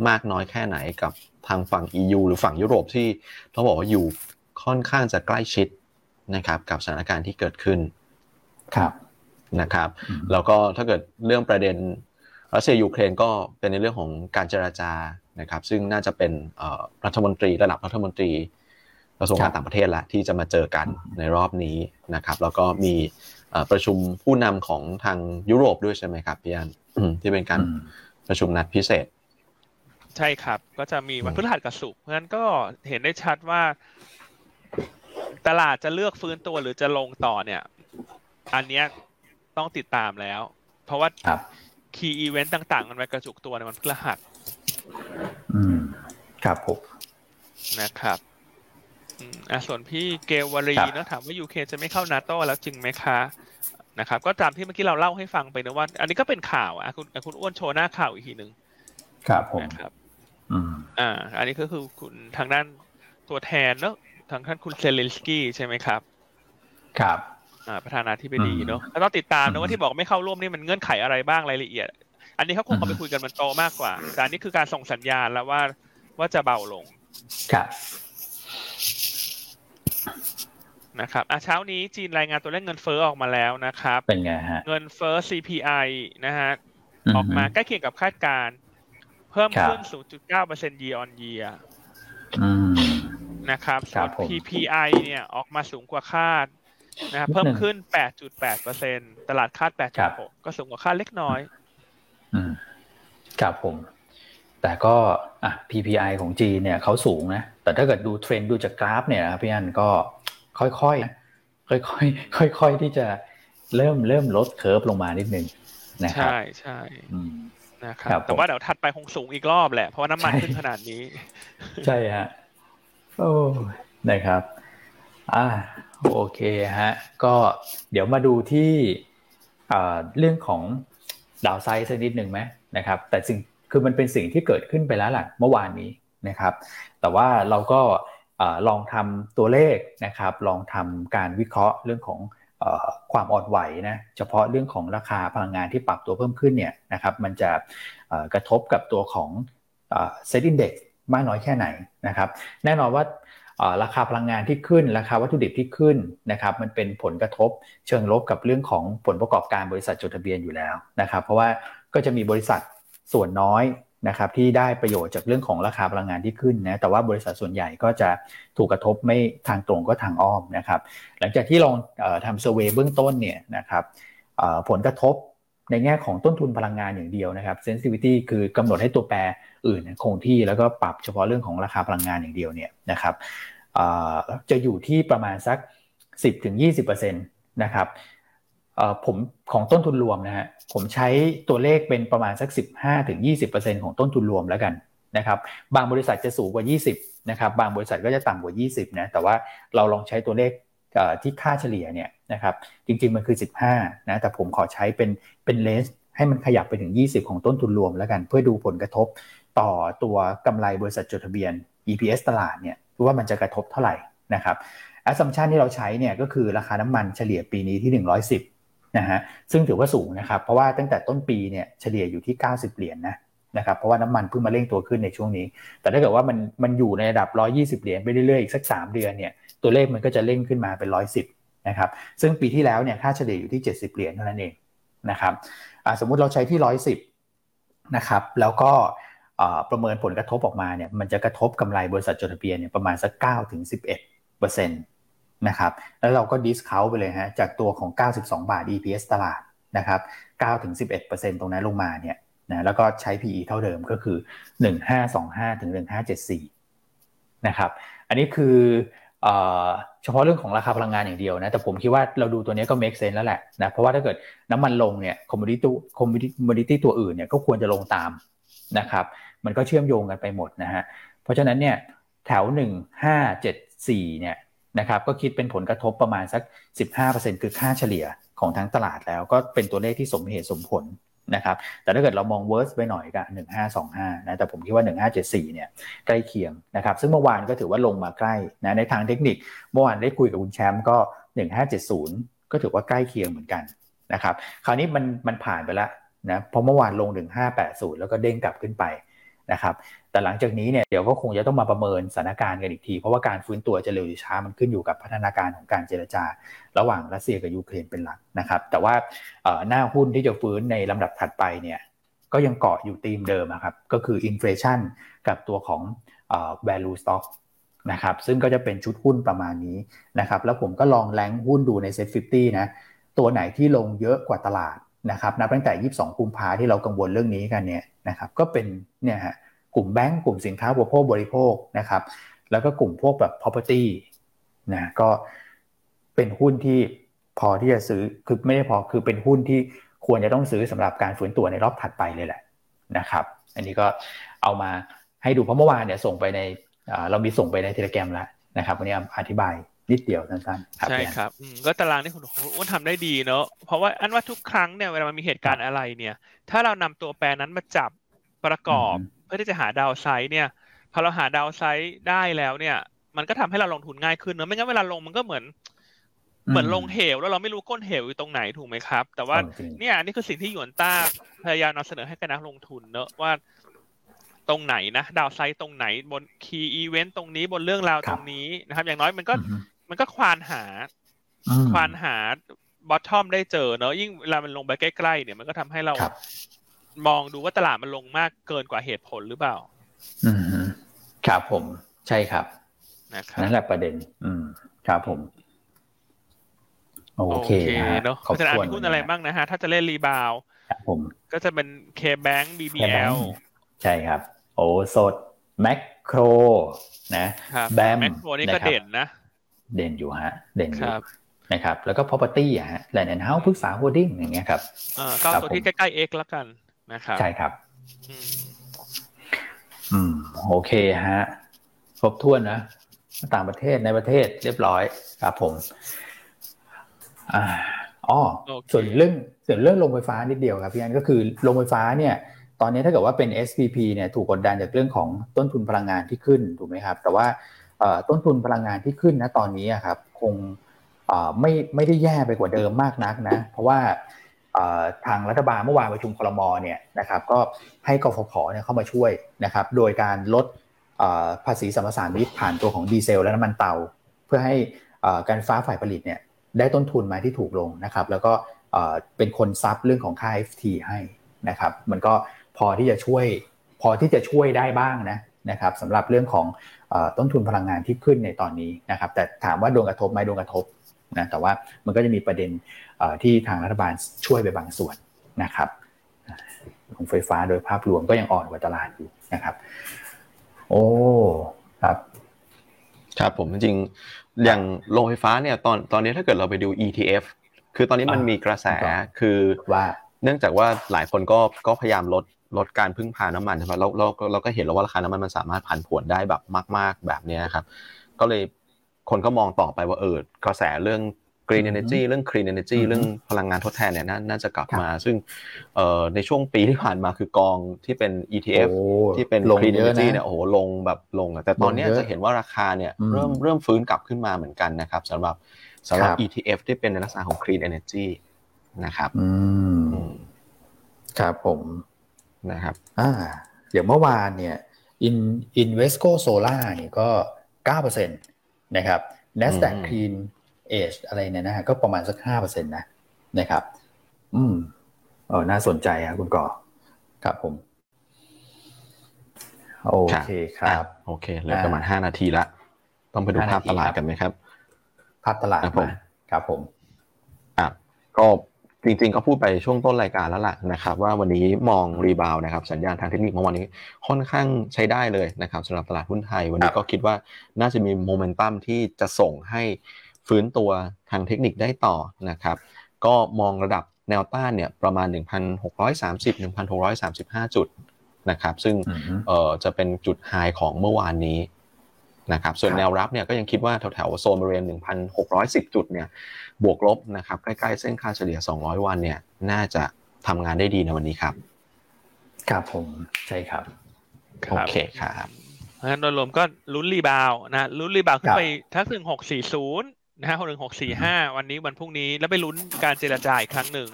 มากน้อยแค่ไหนกับทางฝั่ง EU หรือฝั่งยุโรปที่ต้องบอกว่าอยู่ค่อนข้างจะใกล้ชิดนะครับกับสถานการณ์ที่เกิดขึ้น ครับนะครับ แล้วก็ถ้าเกิดเรื่องประเด็นรัสเซียยูเครนก็เป็นในเรื่องของการเจราจานะครับ ซึ่งน่าจะเป็นรัฐมนตรีระดับรัฐมนตรีกระทรวงการต่างประเทศละที่จะมาเจอกันในรอบนี้นะครับ แล้วก็มีประชุมผู้นำของทางยุโรปด้วยใช่ไหมครับพี่อันที่เป็นการประชุมนัดพิเศษ ใช่ครับ ก็จะมีวันพฤหัสกับศุกร์เพราะฉะนั้นก็เห็นได้ชัดว่า ตลาดจะเลือกฟื้นตัวหรือจะลงต่อเนี่ย อันเนี้ยต้องติดตามแล้ว เพราะว่าคีย์อีเวนต์ต่าง ๆ มันไปกระจุกตัวในวันพฤหัสอืม ครับผมนะครับอ่าส่วนพี่เกลวรีนะถามว่ายูเคจะไม่เข้านาโต้แล้วจริงไหมคะนะครับ ก็ตามที่เมื่อกี้เราเล่าให้ฟังไปนะว่า อันนี้ก็เป็นข่าวอะคุณคุณอ้วนโชว์หน้าข่าวอีกทีหนึ่งครับผมครับอืมอ่า อันนี้ก็คือคุณทางด้านตัวแทนเนอะทางท่านคุณเซเลนสกี้ใช่ไหมครับ ครับ ประธานาธิบดีเนาะแล้วต้องติดตามนะว่าที่บอกไม่เข้าร่วมนี่มันเงื่อนไขอะไรบ้างรายละเอียด อันนี้เขาคงเอาไปคุยกันมันโตมากกว่า แต่อันนี้คือการส่งสัญญาณแล้วว่าว่าจะเบาลง ครับนะครับอะเช้านี้จีนรายงานตัวเลขเงินเฟ้อออกมาแล้วนะครับ เป็นไงฮะ เงินเฟ้อ CPI นะฮะ ออกมาใกล้เคียงกับคาดการเพิ่มขึ้น 0.9% year on year นะครับส่วน PPI เนี่ยออกมาสูงกว่าคาด นะครับเพิ่มขึ้น 8.8เปอร์เซ็นตลาดคาด 8.6 ก็สูงกว่าคาดเล็กน้อยอืมครับผม แต่ก็อะ PPI ของจีนเนี่ยเขาสูงนะ แต่ถ้าเกิดดูเทรนด์ดูจากกราฟเนี่ยนะพี่อันก็ค่อยๆ ค่อยๆ ค่อย ๆ ที่จะเริ่มเริ่มลด curve ลงมานิดนึงนะครับ ใช่ใช่นะครับ แต่ว่าเดี๋ยวถัดไปคงสูงอีกรอบแหละ เพราะว่าน้ำมันขึ้นขนาดนี้ ใช่ฮะ โอ้ นะครับ อ่า โอเคฮะ ก็เดี๋ยวมาดูที่เรื่องของ downside สักนิดหนึ่งไหมนะครับ แต่สิ่งคือมันเป็นสิ่งที่เกิดขึ้นไปแล้วแหละเมื่อวานนี้นะครับ แต่ว่าเราก็ลองทำตัวเลขนะครับ ลองทำการวิเคราะห์เรื่องของความอ่อนไหวนะเฉพาะเรื่องของราคาพลังงานที่ปรับตัวเพิ่มขึ้นเนี่ยนะครับมันจะกระทบกับตัวของเซ็ตอินเดี x มากน้อยแค่ไหนนะครับ แน่นอนว่า ราคาพลังงานที่ขึ้น ราคาวัตถุดิบที่ขึ้นนะครับมันเป็นผลกระทบเชิงลบกับเรื่องของผลประกอบการบริษัทจดทะเบียนอยู่แล้วนะครับ เพราะว่าก็จะมีบริษัทส่วนน้อยนะครับที่ได้ประโยชน์จากเรื่องของราคาพลังงานที่ขึ้นนะแต่ว่าบริษัทส่วนใหญ่ก็จะถูกกระทบไม่ทางตรงก็ทางอ้อมนะครับ หลังจากที่ลองทำเซอร์เวยเบื้องต้นเนี่ยนะครับผลกระทบในแง่ของต้นทุนพลังงานอย่างเดียวนะครับ sensitivity คือกำหนดให้ตัวแปรอื่นคงที่แล้วก็ปรับเฉพาะเรื่องของราคาพลังงานอย่างเดียวเนี่ยนะครับ จะอยู่ที่ประมาณสัก 10-20%นะครับผมของต้นทุนรวมนะฮะผมใช้ตัวเลขเป็นประมาณสัก 15-20%ของต้นทุนรวมแล้วกันนะครับบางบริษัทจะสูงกว่า 20นะครับบางบริษัทก็จะต่ำกว่า 20นะแต่ว่าเราลองใช้ตัวเลขที่ค่าเฉลี่ยเนี่ยนะครับจริงๆมันคือ 15นะแต่ผมขอใช้เป็นเป็นเลนส์ให้มันขยับไปถึง 20 ของต้นทุนรวมแล้วกัน เพื่อดูผลกระทบต่อตัวกำไรบริษัทจดทะเบียน EPS ตลาดเนี่ย ว่ามันจะกระทบเท่าไหร่นะครับแอสซัมชันที่เราใช้เนี่ยก็คือราคาน้ำมันเฉลี่ยปีนี้ที่ 110นะฮะซึ่งถือว่าสูงนะครับ เพราะว่าตั้งแต่ต้นปีเนี่ยเฉลี่ยอยู่ที่ 90 เหรียญนนะนะครับเพราะว่าน้ำมันเพิ่งมาเร่งตัวขึ้นในช่วงนี้ แต่ถ้าเกิดว่ามันมันอยู่ในระดับ 120 เหรียญไปเรื่อยๆอีกสัก 3 เดือนเนี่ยตัวเลขมันก็จะเร่งขึ้นมาเป็น 110นะครับซึ่งปีที่แล้วเนี่ยค่าเฉลี่ยอยู่ที่ 70 เหรียญเท่านั้นเองนะครับสมมุติเราใช้ที่ 110นะครับแล้วก็ ประเมินผลกระทบออกมาเนี่ยมันจะกระทบกำไรบริษัทจดทะเบียนเนี่ยประมาณสัก9ถึง11เปอร์เซ็นต์นะครับแล้วเราก็ discount ไปเลยฮะจากตัวของ 92 บาท EPS ตลาดนะครับ9ถึง11เปอร์เซ็นต์ตรงนั้นลงมาเนี่ยนะแล้วก็ใช้ PE เท่าเดิมก็คือ 1525ถึง1574นะครับอันนี้คือเฉพาะเรื่องของราคาพลังงานอย่างเดียวนะแต่ผมคิดว่าเราดูตัวนี้ก็ make sense แล้วแหละนะเพราะว่าถ้าเกิดน้ำมันลงเนี่ย commodity commodity ตัวอื่นเนี่ยก็ควรจะลงตามนะครับ มันก็เชื่อมโยงกันไปหมดนะฮะเพราะฉะนั้นเนี่ยแถว 1 5 7 4เนี่ยนะครับก็คิดเป็นผลกระทบประมาณสัก 15%คือค่าเฉลี่ยของทั้งตลาดแล้วก็เป็นตัวเลขที่สมเหตุสมผลนะครับแต่ถ้าเกิดเรามอง worst ไปหน่อยก็หนึ่งห้าสองห้านะแต่ผมคิดว่าหนึ่งห้าเจ็ดสี่เนี่ยใกล้เคียงนะครับซึ่งเมื่อวานก็ถือว่าลงมาใกล้นะในทางเทคนิคเมื่อวานได้คุยกับคุณแชมป์ก็หนึ่งห้าเจ็ดศูนย์ก็ถือว่าใกล้เคียงเหมือนกันนะครับคราวนี้มันมันผ่านไปแล้วนะเพราะเมื่อวานลงถึงห้าแปดศูนย์แล้วก็เด้งกลับขึ้นไป นะครับแต่หลังจากนี้เนี่ยเดี๋ยวก็คงจะต้องมาประเมินสถานการณ์กันอีกที เพราะว่าการฟื้นตัวจะเร็วหรือช้ามันขึ้นอยู่กับพัฒนาการของการเจรจา ระหว่างรัสเซียกับยูเครนเป็นหลักนะครับ แต่ว่าหน้าหุ้นที่จะฟื้นในลำดับถัดไปเนี่ยก็ยังเกาะอยู่ธีมเดิมครับก็คืออินฟลชันกับตัวของ value stock นะครับซึ่งก็จะเป็นชุดหุ้นประมาณนี้นะครับแล้วผมก็ลองแรงหุ้นดูใน Set 50 นะตัวไหนที่ลงเยอะกว่าตลาด นะครับนับตั้งแต่ 22 กุมภาที่เรากังวลเรื่องนี้กันเนี่ยนะครับก็เป็นเนี่ยฮะกลุ่มแบงก์กลุ่มสินค้าบริโภคบริโภคนะครับแล้วก็กลุ่มพวกแบบ property นะก็เป็นหุ้นที่พอที่จะซื้อคือไม่ได้พอคือเป็นหุ้นที่ควรจะต้องซื้อสำหรับการฝืนตัวในรอบถัดไปเลยแหละนะครับอันนี้ก็เอามาให้ดูเพราะเมื่อวานเนี่ยส่งไปในเรามีส่งไปในเทเลแกรมแล้วนะครับวันนี้อธิบาย นิดเดียวสั้นๆใช่ครับก็ตารางที่คุณอ้วนทำได้ดีเนอะเพราะว่าอันว่าทุกครั้งเนี่ยเวลามันมีเหตุการณ์อะไรเนี่ย ถ้าเรานำตัวแปรนั้นมาจับประกอบ เพื่อที่จะหาดาวไซด์เนี่ยพอเราหาดาวไซด์ได้แล้วเนี่ย มันก็ทำให้เราลงทุนง่ายขึ้นเนอะไม่งั้นเวลาลงมันก็เหมือน เหมือนลงเหวแล้วเราไม่รู้ก้นเหวอยู่ตรงไหนถูกไหมครับ แต่ว่าเนี่ยนี่คือสิ่งที่หยวนต้าพยายามนำเสนอให้กับนักลงทุนเนอะว่าตรงไหนนะดาวไซต์ตรงไหนบนคีย์อีเวนต์ตรงนี้บนเรื่องราวตรงนี้นะครับ อย่างน้อยมันก็ มันก็ควานหา ควานหาบอททอมได้เจอเนอะยิ่งเวลามันลงไปใกล้ๆเนี่ยมันก็ทำให้เรามองดูว่าตลาดมันลงมากเกินกว่าเหตุผลหรือเปล่า อืมครับผมใช่ครับนะครับนั่นแหละประเด็น อืมครับผม โอเคเนาะจะอ่านหุ้นอะไรบ้างนะฮะ ถ้าจะเล่น rebound ครับผมก็จะเป็น KBANK BBLใช่ครับ โอสถแมคโครนะแบมแมคโครนี่ก็เด่นนะ เด่นอยู่ฮะ เด่นอยู่นะครับ แล้วก็ property อะฮะแลนด์เฮาส์พฤกษาโฮลดิ้งอย่างเงี้ยครับอ่าก็ตัวที่ใกล้ๆ X แล้วกันนะครับ ใช่ครับ อืม โอเคฮะ ครบถ้วนนะ ต่างประเทศในประเทศเรียบร้อยครับผมอ๋อ ส่วนเรื่องส่วนเรื่องโรงไฟฟ้านิดเดียวครับพี่อันก็คือโรงไฟฟ้าเนี่ยตอนนี้ถ้าเกิดว่าเป็น SPP เนี่ยถูกกดดันจากเรื่องของต้นทุนพลังงานที่ขึ้นถูกไหมครับ แต่ว่า ต้นทุนพลังงานที่ขึ้นนะตอนนี้ครับคงไม่ไม่ได้แย่ไปกว่าเดิมมากนักนะเพราะว่าทางรัฐบาลเมื่อวานประชุมคลมเนี่ยนะครับก็ให้กฟผเนี่ยเข้ามาช่วยนะครับโดยการลดภาษีสัมปทานมิตผ่านตัวของดีเซลและน้ำมันเตา เพื่อให้การฟ้าฝ่ายผลิตเนี่ยได้ต้นทุนมาที่ถูกลงนะครับแล้วก็เป็นคนซับเรื่องของค่า FT ให้นะครับมันก็พอที่จะช่วยพอที่จะช่วยได้บ้างนะนะครับสำหรับเรื่องของ ต้นทุนพลังงานที่ขึ้นในตอนนี้นะครับ แต่ถามว่าโดนกระทบไหมโดนกระทบนะแต่ว่ามันก็จะมีประเด็นที่ทางรัฐบาลช่วยไปบางส่วนนะครับของไฟฟ้าโดยภาพรวมก็ยังอ่อนกว่าตลาดอยู่นะครับ โอ้ครับ ครับผมจริงอย่างโรงไฟฟ้าเนี่ยตอนตอนนี้ถ้าเกิดเราไปดู ETF คือตอนนี้มันมีกระแสคือว่าเนื่องจากว่าหลายคนก็ก็พยายามลด ลดการพึ่งพาน้ำมันใช่ไหมเราเราเราก็เห็นแล้วว่าราคาน้ำมันมันสามารถผันผวนได้แบบมาก ๆแบบนี้ครับ ก็เลยคนก็มองต่อไปว่าเออกระแสเรื่อง green energy เรื่อง clean energy เรื่องพลังงานทดแทนเนี่ยน่าจะกลับมา ซึ่งในช่วงปีที่ผ่านมาคือกองที่เป็น ETF ที่เป็น clean energy เนี่ยโอ้โหลงแบบลงแต่ตอนนี้จะเห็นว่าราคาเนี่ยเริ่มเริ่มฟื้นกลับขึ้นมาเหมือนกันนะครับสำหรับสำหรับ ETF ที่เป็นในลักษณะของ clean energy นะครับครับผม นะครับอ่าเดี๋ยวเมื่อวานเนี่ย in Invesco Solar เนี่ยก็เก้าเปอร์เซ็นต์นะครับ NASDAQ Clean เอชอะไรเนี่ยนะฮะก็ประมาณสักห้าเปอร์เซ็นต์นะนะครับ อืมเออน่าสนใจครับคุณก่อครับผม โอเคครับ โอเคเหลือประมาณห้านาทีละ ต้องไปดูภาพตลาดกันไหมครับ ภาพตลาดผมครับผมอะก็ จริงๆก็พูดไปช่วงต้นรายการแล้วล่ะนะครับว่าวันนี้มองรีบาวนะครับสัญญาณทางเทคนิคเมื่อวันนี้ค่อนข้างใช้ได้เลยนะครับสำหรับตลาดหุ้นไทย วันนี้ก็คิดว่าน่าจะมีโมเมนตัมที่จะส่งให้ฟื้นตัวทางเทคนิคได้ต่อนะครับก็มองระดับแนวต้านเนี่ยประมาณ 1,630 1,635 จุดนะครับซึ่งเอ่อจะเป็นจุดไฮของเมื่อวานนี้ นะครับส่วนแนวรับเนี่ยก็ยังคิดว่าแถวๆโซนบริเวณ 1,610 จุดเนี่ยบวกลบนะครับใกล้ๆเส้นค่าเฉลี่ย 200 วันเนี่ยน่าจะทำงานได้ดีในวันนี้ครับครับผมใช่ครับโอเคครับเพราะฉะนั้นโดยรวมก็ลุ้นรีบาวนะลุ้นรีบาวขึ้นไปทักถึงหกสี่ศูนย์นะฮะหนึ่งหกสี่ห้าวันนี้วันพรุ่งนี้แล้วไปลุ้นการเจรจาอีกครั้งหนึ่ง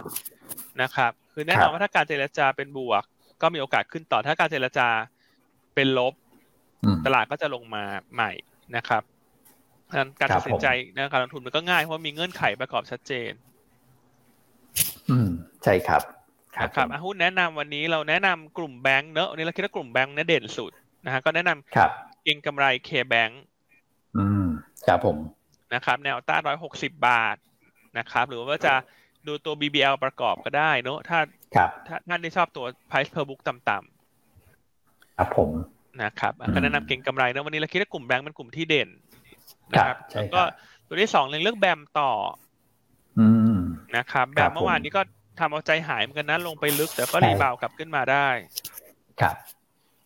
นะครับคือแน่นอนว่าถ้าการเจรจาเป็นบวก ก็มีโอกาสขึ้นต่อถ้าการเจรจาเป็นลบ ตลาดก็จะลงมาใหม่นะครับการตัดสินใจนะการลงทุนมันก็ง่ายเพราะมีเงื่อนไขประกอบชัดเจน อืมใช่ครับนะครับหุ้นแนะนำวันนี้เราแนะนำกลุ่มแบงค์เนอะวันนี้เราคิดว่ากลุ่มแบงค์เนี่ยเด่นสุดนะฮะก็แนะนำครับเก็งกำไรเคแบงค์อืมครับผมนะครับ แนวต้านร้อยหกสิบบาทนะครับ หรือว่าจะดูตัว BBL ประกอบก็ได้เนอะถ้าถ้าท่านที่ชอบตัว price per book ต่ำๆครับผม นะครับก็แนะนำเก่งกำไรนะวันนี้เราคิดว่ากลุ่มแบงค์เป็นกลุ่มที่เด่นนะครับแล้วก็ตัวที่สองเรื่องแบมต่อนะครับแบมเมื่อวานนี้ก็ทำเอาใจหายเหมือนกันนะลงไปลึกแต่ก็รีบาวกลับขึ้นมาได้ ครับ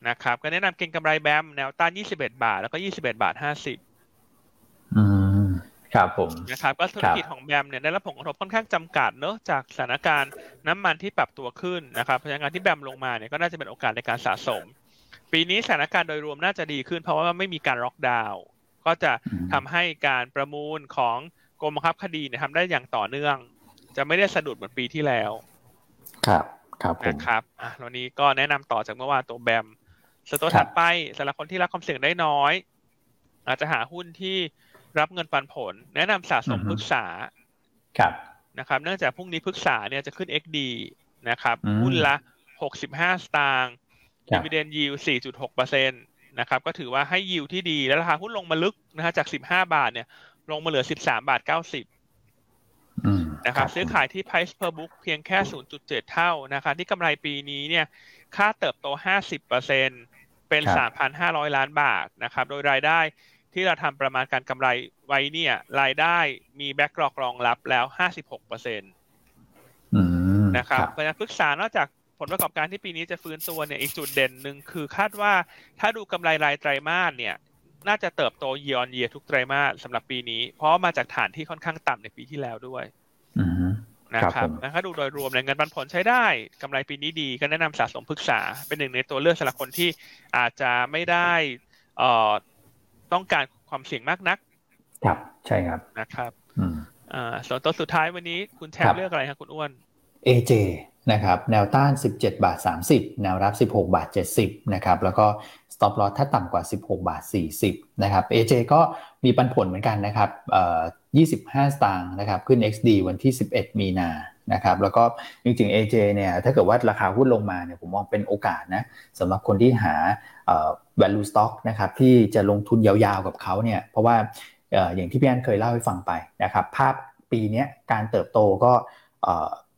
นะครับ ก็แนะนำเก่งกำไรแบมแนวต้าน21 บาท แล้วก็ 21 บาท 50อืมครับผมนะครับก็ธุรกิจของแบมเนี่ยได้รับผลกระทบค่อนข้างจำกัดเนอะจากสถานการณ์น้ำมันที่ปรับตัวขึ้นนะครับเพราะงั้นที่แบมลงมาเนี่ยก็น่าจะเป็นโอกาสในการสะสม ปีนี้สถานการณ์โดยรวมน่าจะดีขึ้น เพราะว่าไม่มีการล็อกดาวน์ก็จะทำให้การประมูลของกรมบังคับคดีเนี่ยทำได้อย่างต่อเนื่อง จะไม่ได้สะดุดเหมือนปีที่แล้ว ครับครับนะครับอะวันนี้ก็แนะนำต่อจากเมื่อวานตัวแบมสตัวถัดไปสำหรับคนที่รับความเสี่ยงได้น้อย อาจจะหาหุ้นที่รับเงินปันผล แนะนำสะสมพฤกษาครับนะครับ เนื่องจากพรุ่งนี้พฤกษาเนี่ยจะขึ้น XD นะครับหุ้นละหกสิบห้าสตางค์ ดีเวเดนยิวสี่จุดหกเปอร์เซ็นตนะครับ ก็ถือว่าให้ยิวที่ดีแล้วราคาหุ้นลงมาลึกนะฮะจาก 15 บาทเนี่ย ลงมาเหลือ 13 บาท 90นะครับ ซื้อขายที่ price per book เพียงแค่ 0.7 เท่านะครับที่กำไรปีนี้เนี่ย ค่าเติบโต 50%เป็น 3,500 ล้านบาทนะครับ โดยรายได้ที่เราทำประมาณการกำไรไว้เนี่ย รายได้มีแบ็กกรอกรองรับแล้ว 56%นะครับเพราะฉะนั้นปรึกษานอกจาก ผลประกอบการที่ปีนี้จะฟื้นตัวเนี่ยอีกจุดเด่นหนึ่งคือคาดว่าถ้าดูกำไรรายไตรมาสเนี่ยน่าจะเติบโตเยียร์เยียทุกไตรมาสสำหรับปีนี้ เพราะมาจากฐานที่ค่อนข้างต่ำในปีที่แล้วด้วยนะครับนะครับดูโดยรวมเลยเงินปันผลใช้ได้กำไรปีนี้ดีก็แนะนำสะสมพึกษา เป็นหนึ่งในตัวเลือกสำหรับคนที่อาจจะไม่ได้เอ่อต้องการความเสี่ยงมากนัก ครับใช่ครับนะครับอ่าส่วนตัวสุดท้ายวันนี้คุณแชร์เลือกอะไรครับคุณอ้วน AJ นะครับแนวต้าน 17 บาท 30 แนวรับ 16 บาท 70นะครับแล้วก็ stop loss ถ้าต่ำกว่า 16 บาท 40นะครับ AJ ก็มีปันผลเหมือนกันนะครับ25 สตางค์นะครับขึ้น XD วันที่ 11 มีนานะครับแล้วก็จริงๆ AJ เนี่ยถ้าเกิดว่าราคาหุ้นลงมาเนี่ยผมมองเป็นโอกาสนะสำหรับคนที่หา value stock นะครับที่จะลงทุนยาวๆกับเขาเนี่ยเพราะว่าอย่างที่พี่อันเคยเล่าให้ฟังไปนะครับภาพปีนี้การเติบโตก็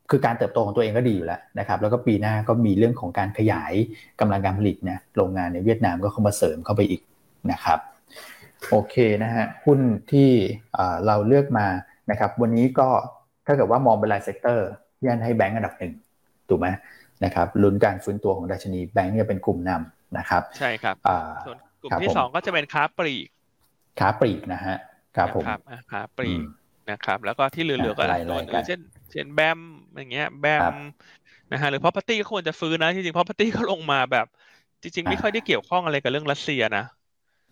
คือการเติบโตของตัวเองก็ดีอยู่แล้วนะครับ แล้วก็ปีหน้าก็มีเรื่องของการขยายกำลังการผลิตนะโรงงานในเวียดนามก็เข้ามาเสริมเข้าไปอีกนะครับโอเคนะฮะหุ้นที่เราเลือกมานะครับ วันนี้ก็ถ้าเกิดว่ามองเป็นราย sector ยังให้แบงก์อันดับหนึ่งถูกไหมนะครับลุ้นการฟื้นตัวของดัชนีแบงก์เนี่ยเป็นกลุ่มนำนะครับ ใช่ครับส่วนกลุ่มที่สองก็จะเป็นค้าปลีกค้าปลีกนะฮะครับผมค้าปลีกนะครับ แล้วก็ที่เหลือๆก็ตัวอื่นเช่นเช่นแบมอย่างเงี้ย แบมนะฮะหรือ property ก็ควรจะฟื้นนะจริงๆ property ก็ลงมาแบบ จริง ๆ ไม่ค่อยได้เกี่ยวข้องอะไรกับเรื่องรัสเซียนะ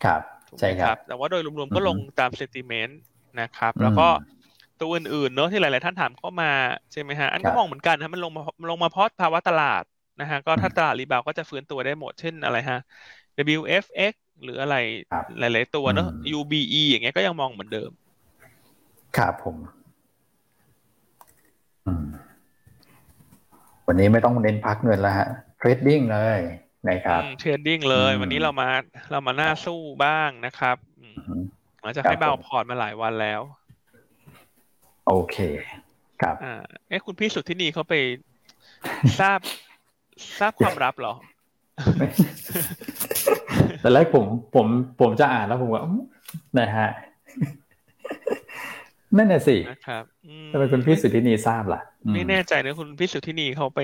ครับใช่ครับ แต่ว่าโดยรวมๆก็ลงตามเซนติเมนต์นะครับ แล้วก็ตัวอื่นๆเนอะที่หลายๆท่านถามเข้ามาใช่ไหมฮะอันก็มองเหมือนกันนะมันลงมาลงมาเพราะภาวะตลาดนะฮะก็ถ้าตลาดรีบาวก็จะฟื้นตัวได้หมดเช่นอะไรฮะ WFX หรืออะไรหลาย ๆ ตัวเนอะ UBE อย่างเงี้ยก็ยังมองเหมือนเดิม ครับผม วันนี้ไม่ต้องเน้นพักเงินแล้วฮะtrading เลยนะครับ trading เลย วันนี้เรามาเรามาหน้าสู้บ้างนะครับเราจะให้เบาพอร์ตมาหลายวันแล้ว โอเค ครับอ่าเอ้คุณพี่สุดที่นี่เขาไปทราบทราบความลับเหรอแต่แรกผมผมผมจะอ่านแล้วผมว่านะฮะ นั่นน่ะสินะครับทำไมคุณพี่สุทธินีทราบล่ะ ไม่แน่ใจนะคุณพี่สุทธินีเขาไป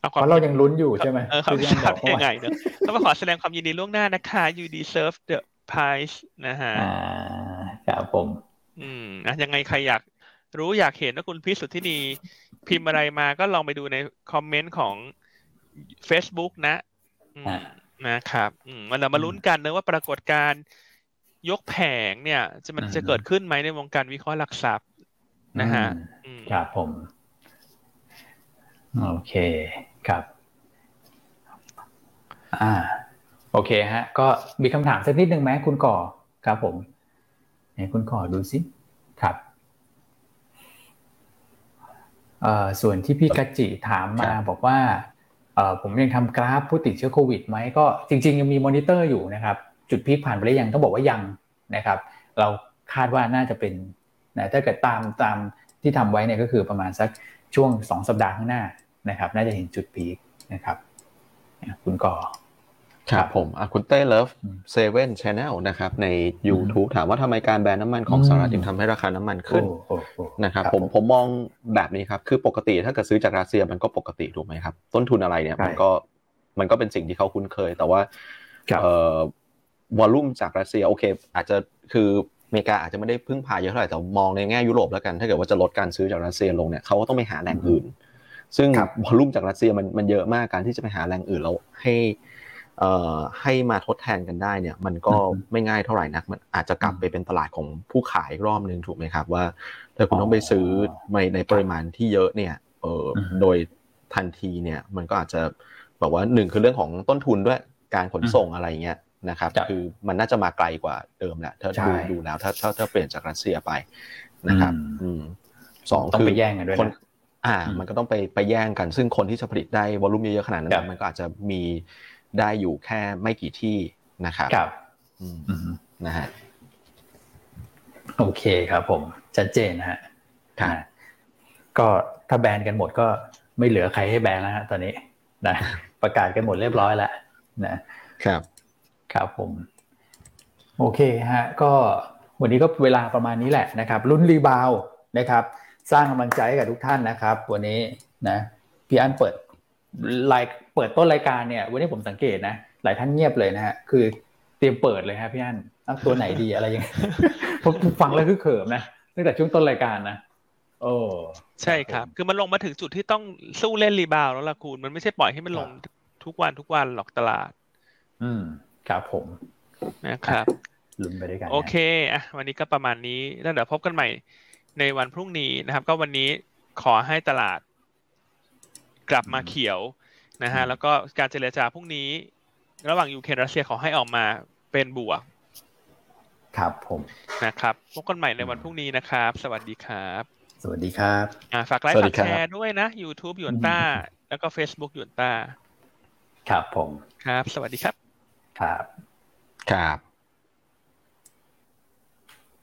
เอาความเรายังลุ้นอยู่ใช่ไหมเออเขาทราบยังไงเนอะต้องมาขอแสดงความยินดีล่วงหน้านะคะ you deserve the prize นะฮะอ่าครับผม อืมอะยังไงใครอยากรู้อยากเห็นว่าคุณพี่สุทธินีพิมพ์อะไรมาก็ลองไปดูในคอมเมนต์ของ Facebook นะนะครับมันเรามาลุ้นกันนะว่าปรากฏการ ยกแผงเนี่ย จะมันจะเกิดขึ้นไหมในวงการวิเคราะห์หลักทรัพย์นะฮะครับผม โอเคครับ อ่า โอเคฮะ ก็มีคำถามสักนิดนึงไหมคุณก่อครับผมไหนคุณก่อดูสิครับส่วนที่พี่กัจจิถามมาบอกว่าผมยังทำกราฟผู้ติดเชื้อโควิดไหมก็จริง ๆ ยังมีมอนิเตอร์อยู่นะครับ จุดพีคผ่านไปแล้วยังต้องบอกว่ายังนะครับ เราคาดว่าน่าจะเป็นนะถ้าเกิดตามตามที่ทำไว้เนี่ยก็คือประมาณสักช่วงสองสัปดาห์ข้างหน้านะครับ น่าจะเห็นจุด peak นะครับคุณก่อครับผมคุณเต้ Love Seven Channel นะครับใน YouTube ถามว่าทำไมการแบนน้ำมันของสหรัฐจึงทำให้ราคาน้ำมันขึ้นนะครับผมผมมองแบบนี้ครับ คือปกติถ้าเกิดซื้อจากรัสเซียมันก็ปกติถูกไหมครับ ต้นทุนอะไรเนี่ยมันก็มันก็เป็นสิ่งที่เขาคุ้นเคย แต่ว่าเอ่อ วอลลุ่มจากรัสเซียโอเค อาจจะคืออเมริกาอาจจะไม่ได้พึ่งพาเยอะเท่าไหร่แต่มองในแง่ยุโรปแล้วกันถ้าเกิดว่าจะลดการซื้อจากรัสเซียลงเนี่ยเขาก็ต้องไปหาแหล่งอื่น ซึ่งวอลลุ่มจากรัสเซียมันมันเยอะมากการที่จะไปหาแหล่งอื่นแล้วให้ให้มาทดแทนกันได้เนี่ย มันก็ไม่ง่ายเท่าไหร่นัก มันอาจจะกลับไปเป็นตลาดของผู้ขายรอบนึงถูกไหมครับว่าถ้าคุณต้องไปซื้อในในปริมาณที่เยอะเนี่ยเออโดยทันทีเนี่ยมันก็อาจจะบอกว่าหนึ่งคือเรื่องของต้นทุนด้วยการขนส่งอะไรเงี้ย นะครับคือมันน่าจะมาไกลกว่าเดิมแหละถ้าดูดูแล้วถ้าถ้าถ้าเปลี่ยนจากรัสเซียไปนะครับอืมสองคือไปแย่งกันด้วยนะอ่า มันก็ต้องไปไปแย่งกัน ซึ่งคนที่จะผลิตได้วอลุ่มเยอะๆขนาดนั้นมันก็อาจจะมีได้อยู่แค่ไม่กี่ที่นะครับครับนะฮะโอเคครับผมชัดเจนนะฮะก็ถ้าแบนกันหมดก็ไม่เหลือใครให้แบนแล้วฮะตอนนี้นะประกาศกันหมดเรียบร้อยแล้วนะครับ ครับผม โอเคฮะก็วันนี้ก็เวลาประมาณนี้แหละนะครับรุ่นรีบาวนะครับ สร้างกำลังใจกับทุกท่านนะครับ วันนี้นะพี่อันเปิดไลค์เปิดต้นรายการเนี่ย วันนี้ผมสังเกตนะ หลายท่านเงียบเลยนะฮะคือเตรียมเปิดเลยครับพี่อันตัวไหนดีอะไรยังไงผมฟังแล้วคือเขิมนะตั้งแต่ช่วงต้นรายการนะโอ้ใช่ครับ คือมันลงมาถึงจุดที่ต้องสู้เล่นรีบาวแล้วล่ะคุณ มันไม่ใช่ปล่อยให้มันลงทุกวันทุกวันหรอกตลาด อืม ครับผมนะครับลุ้นไปด้วยกันโอเคอะวันนี้ก็ประมาณนี้แล้วเดี๋ยวพบกันใหม่ในวันพรุ่งนี้นะครับ ก็วันนี้ขอให้ตลาด กลับมาเขียวนะฮะแล้วก็การเจรจาพรุ่งนี้ ระหว่างยูเครนรัสเซียขอให้ออกมาเป็นบวก ครับผมนะครับพบกันใหม่ในวันพรุ่งนี้นะครับ สวัสดีครับ สวัสดีครับฝากไลค์ฝากแชร์ด้วยนะ YouTube ยวนต้า แล้วก็ Facebook ยวนต้า ครับผมครับ สวัสดีครับ ครับ ครับ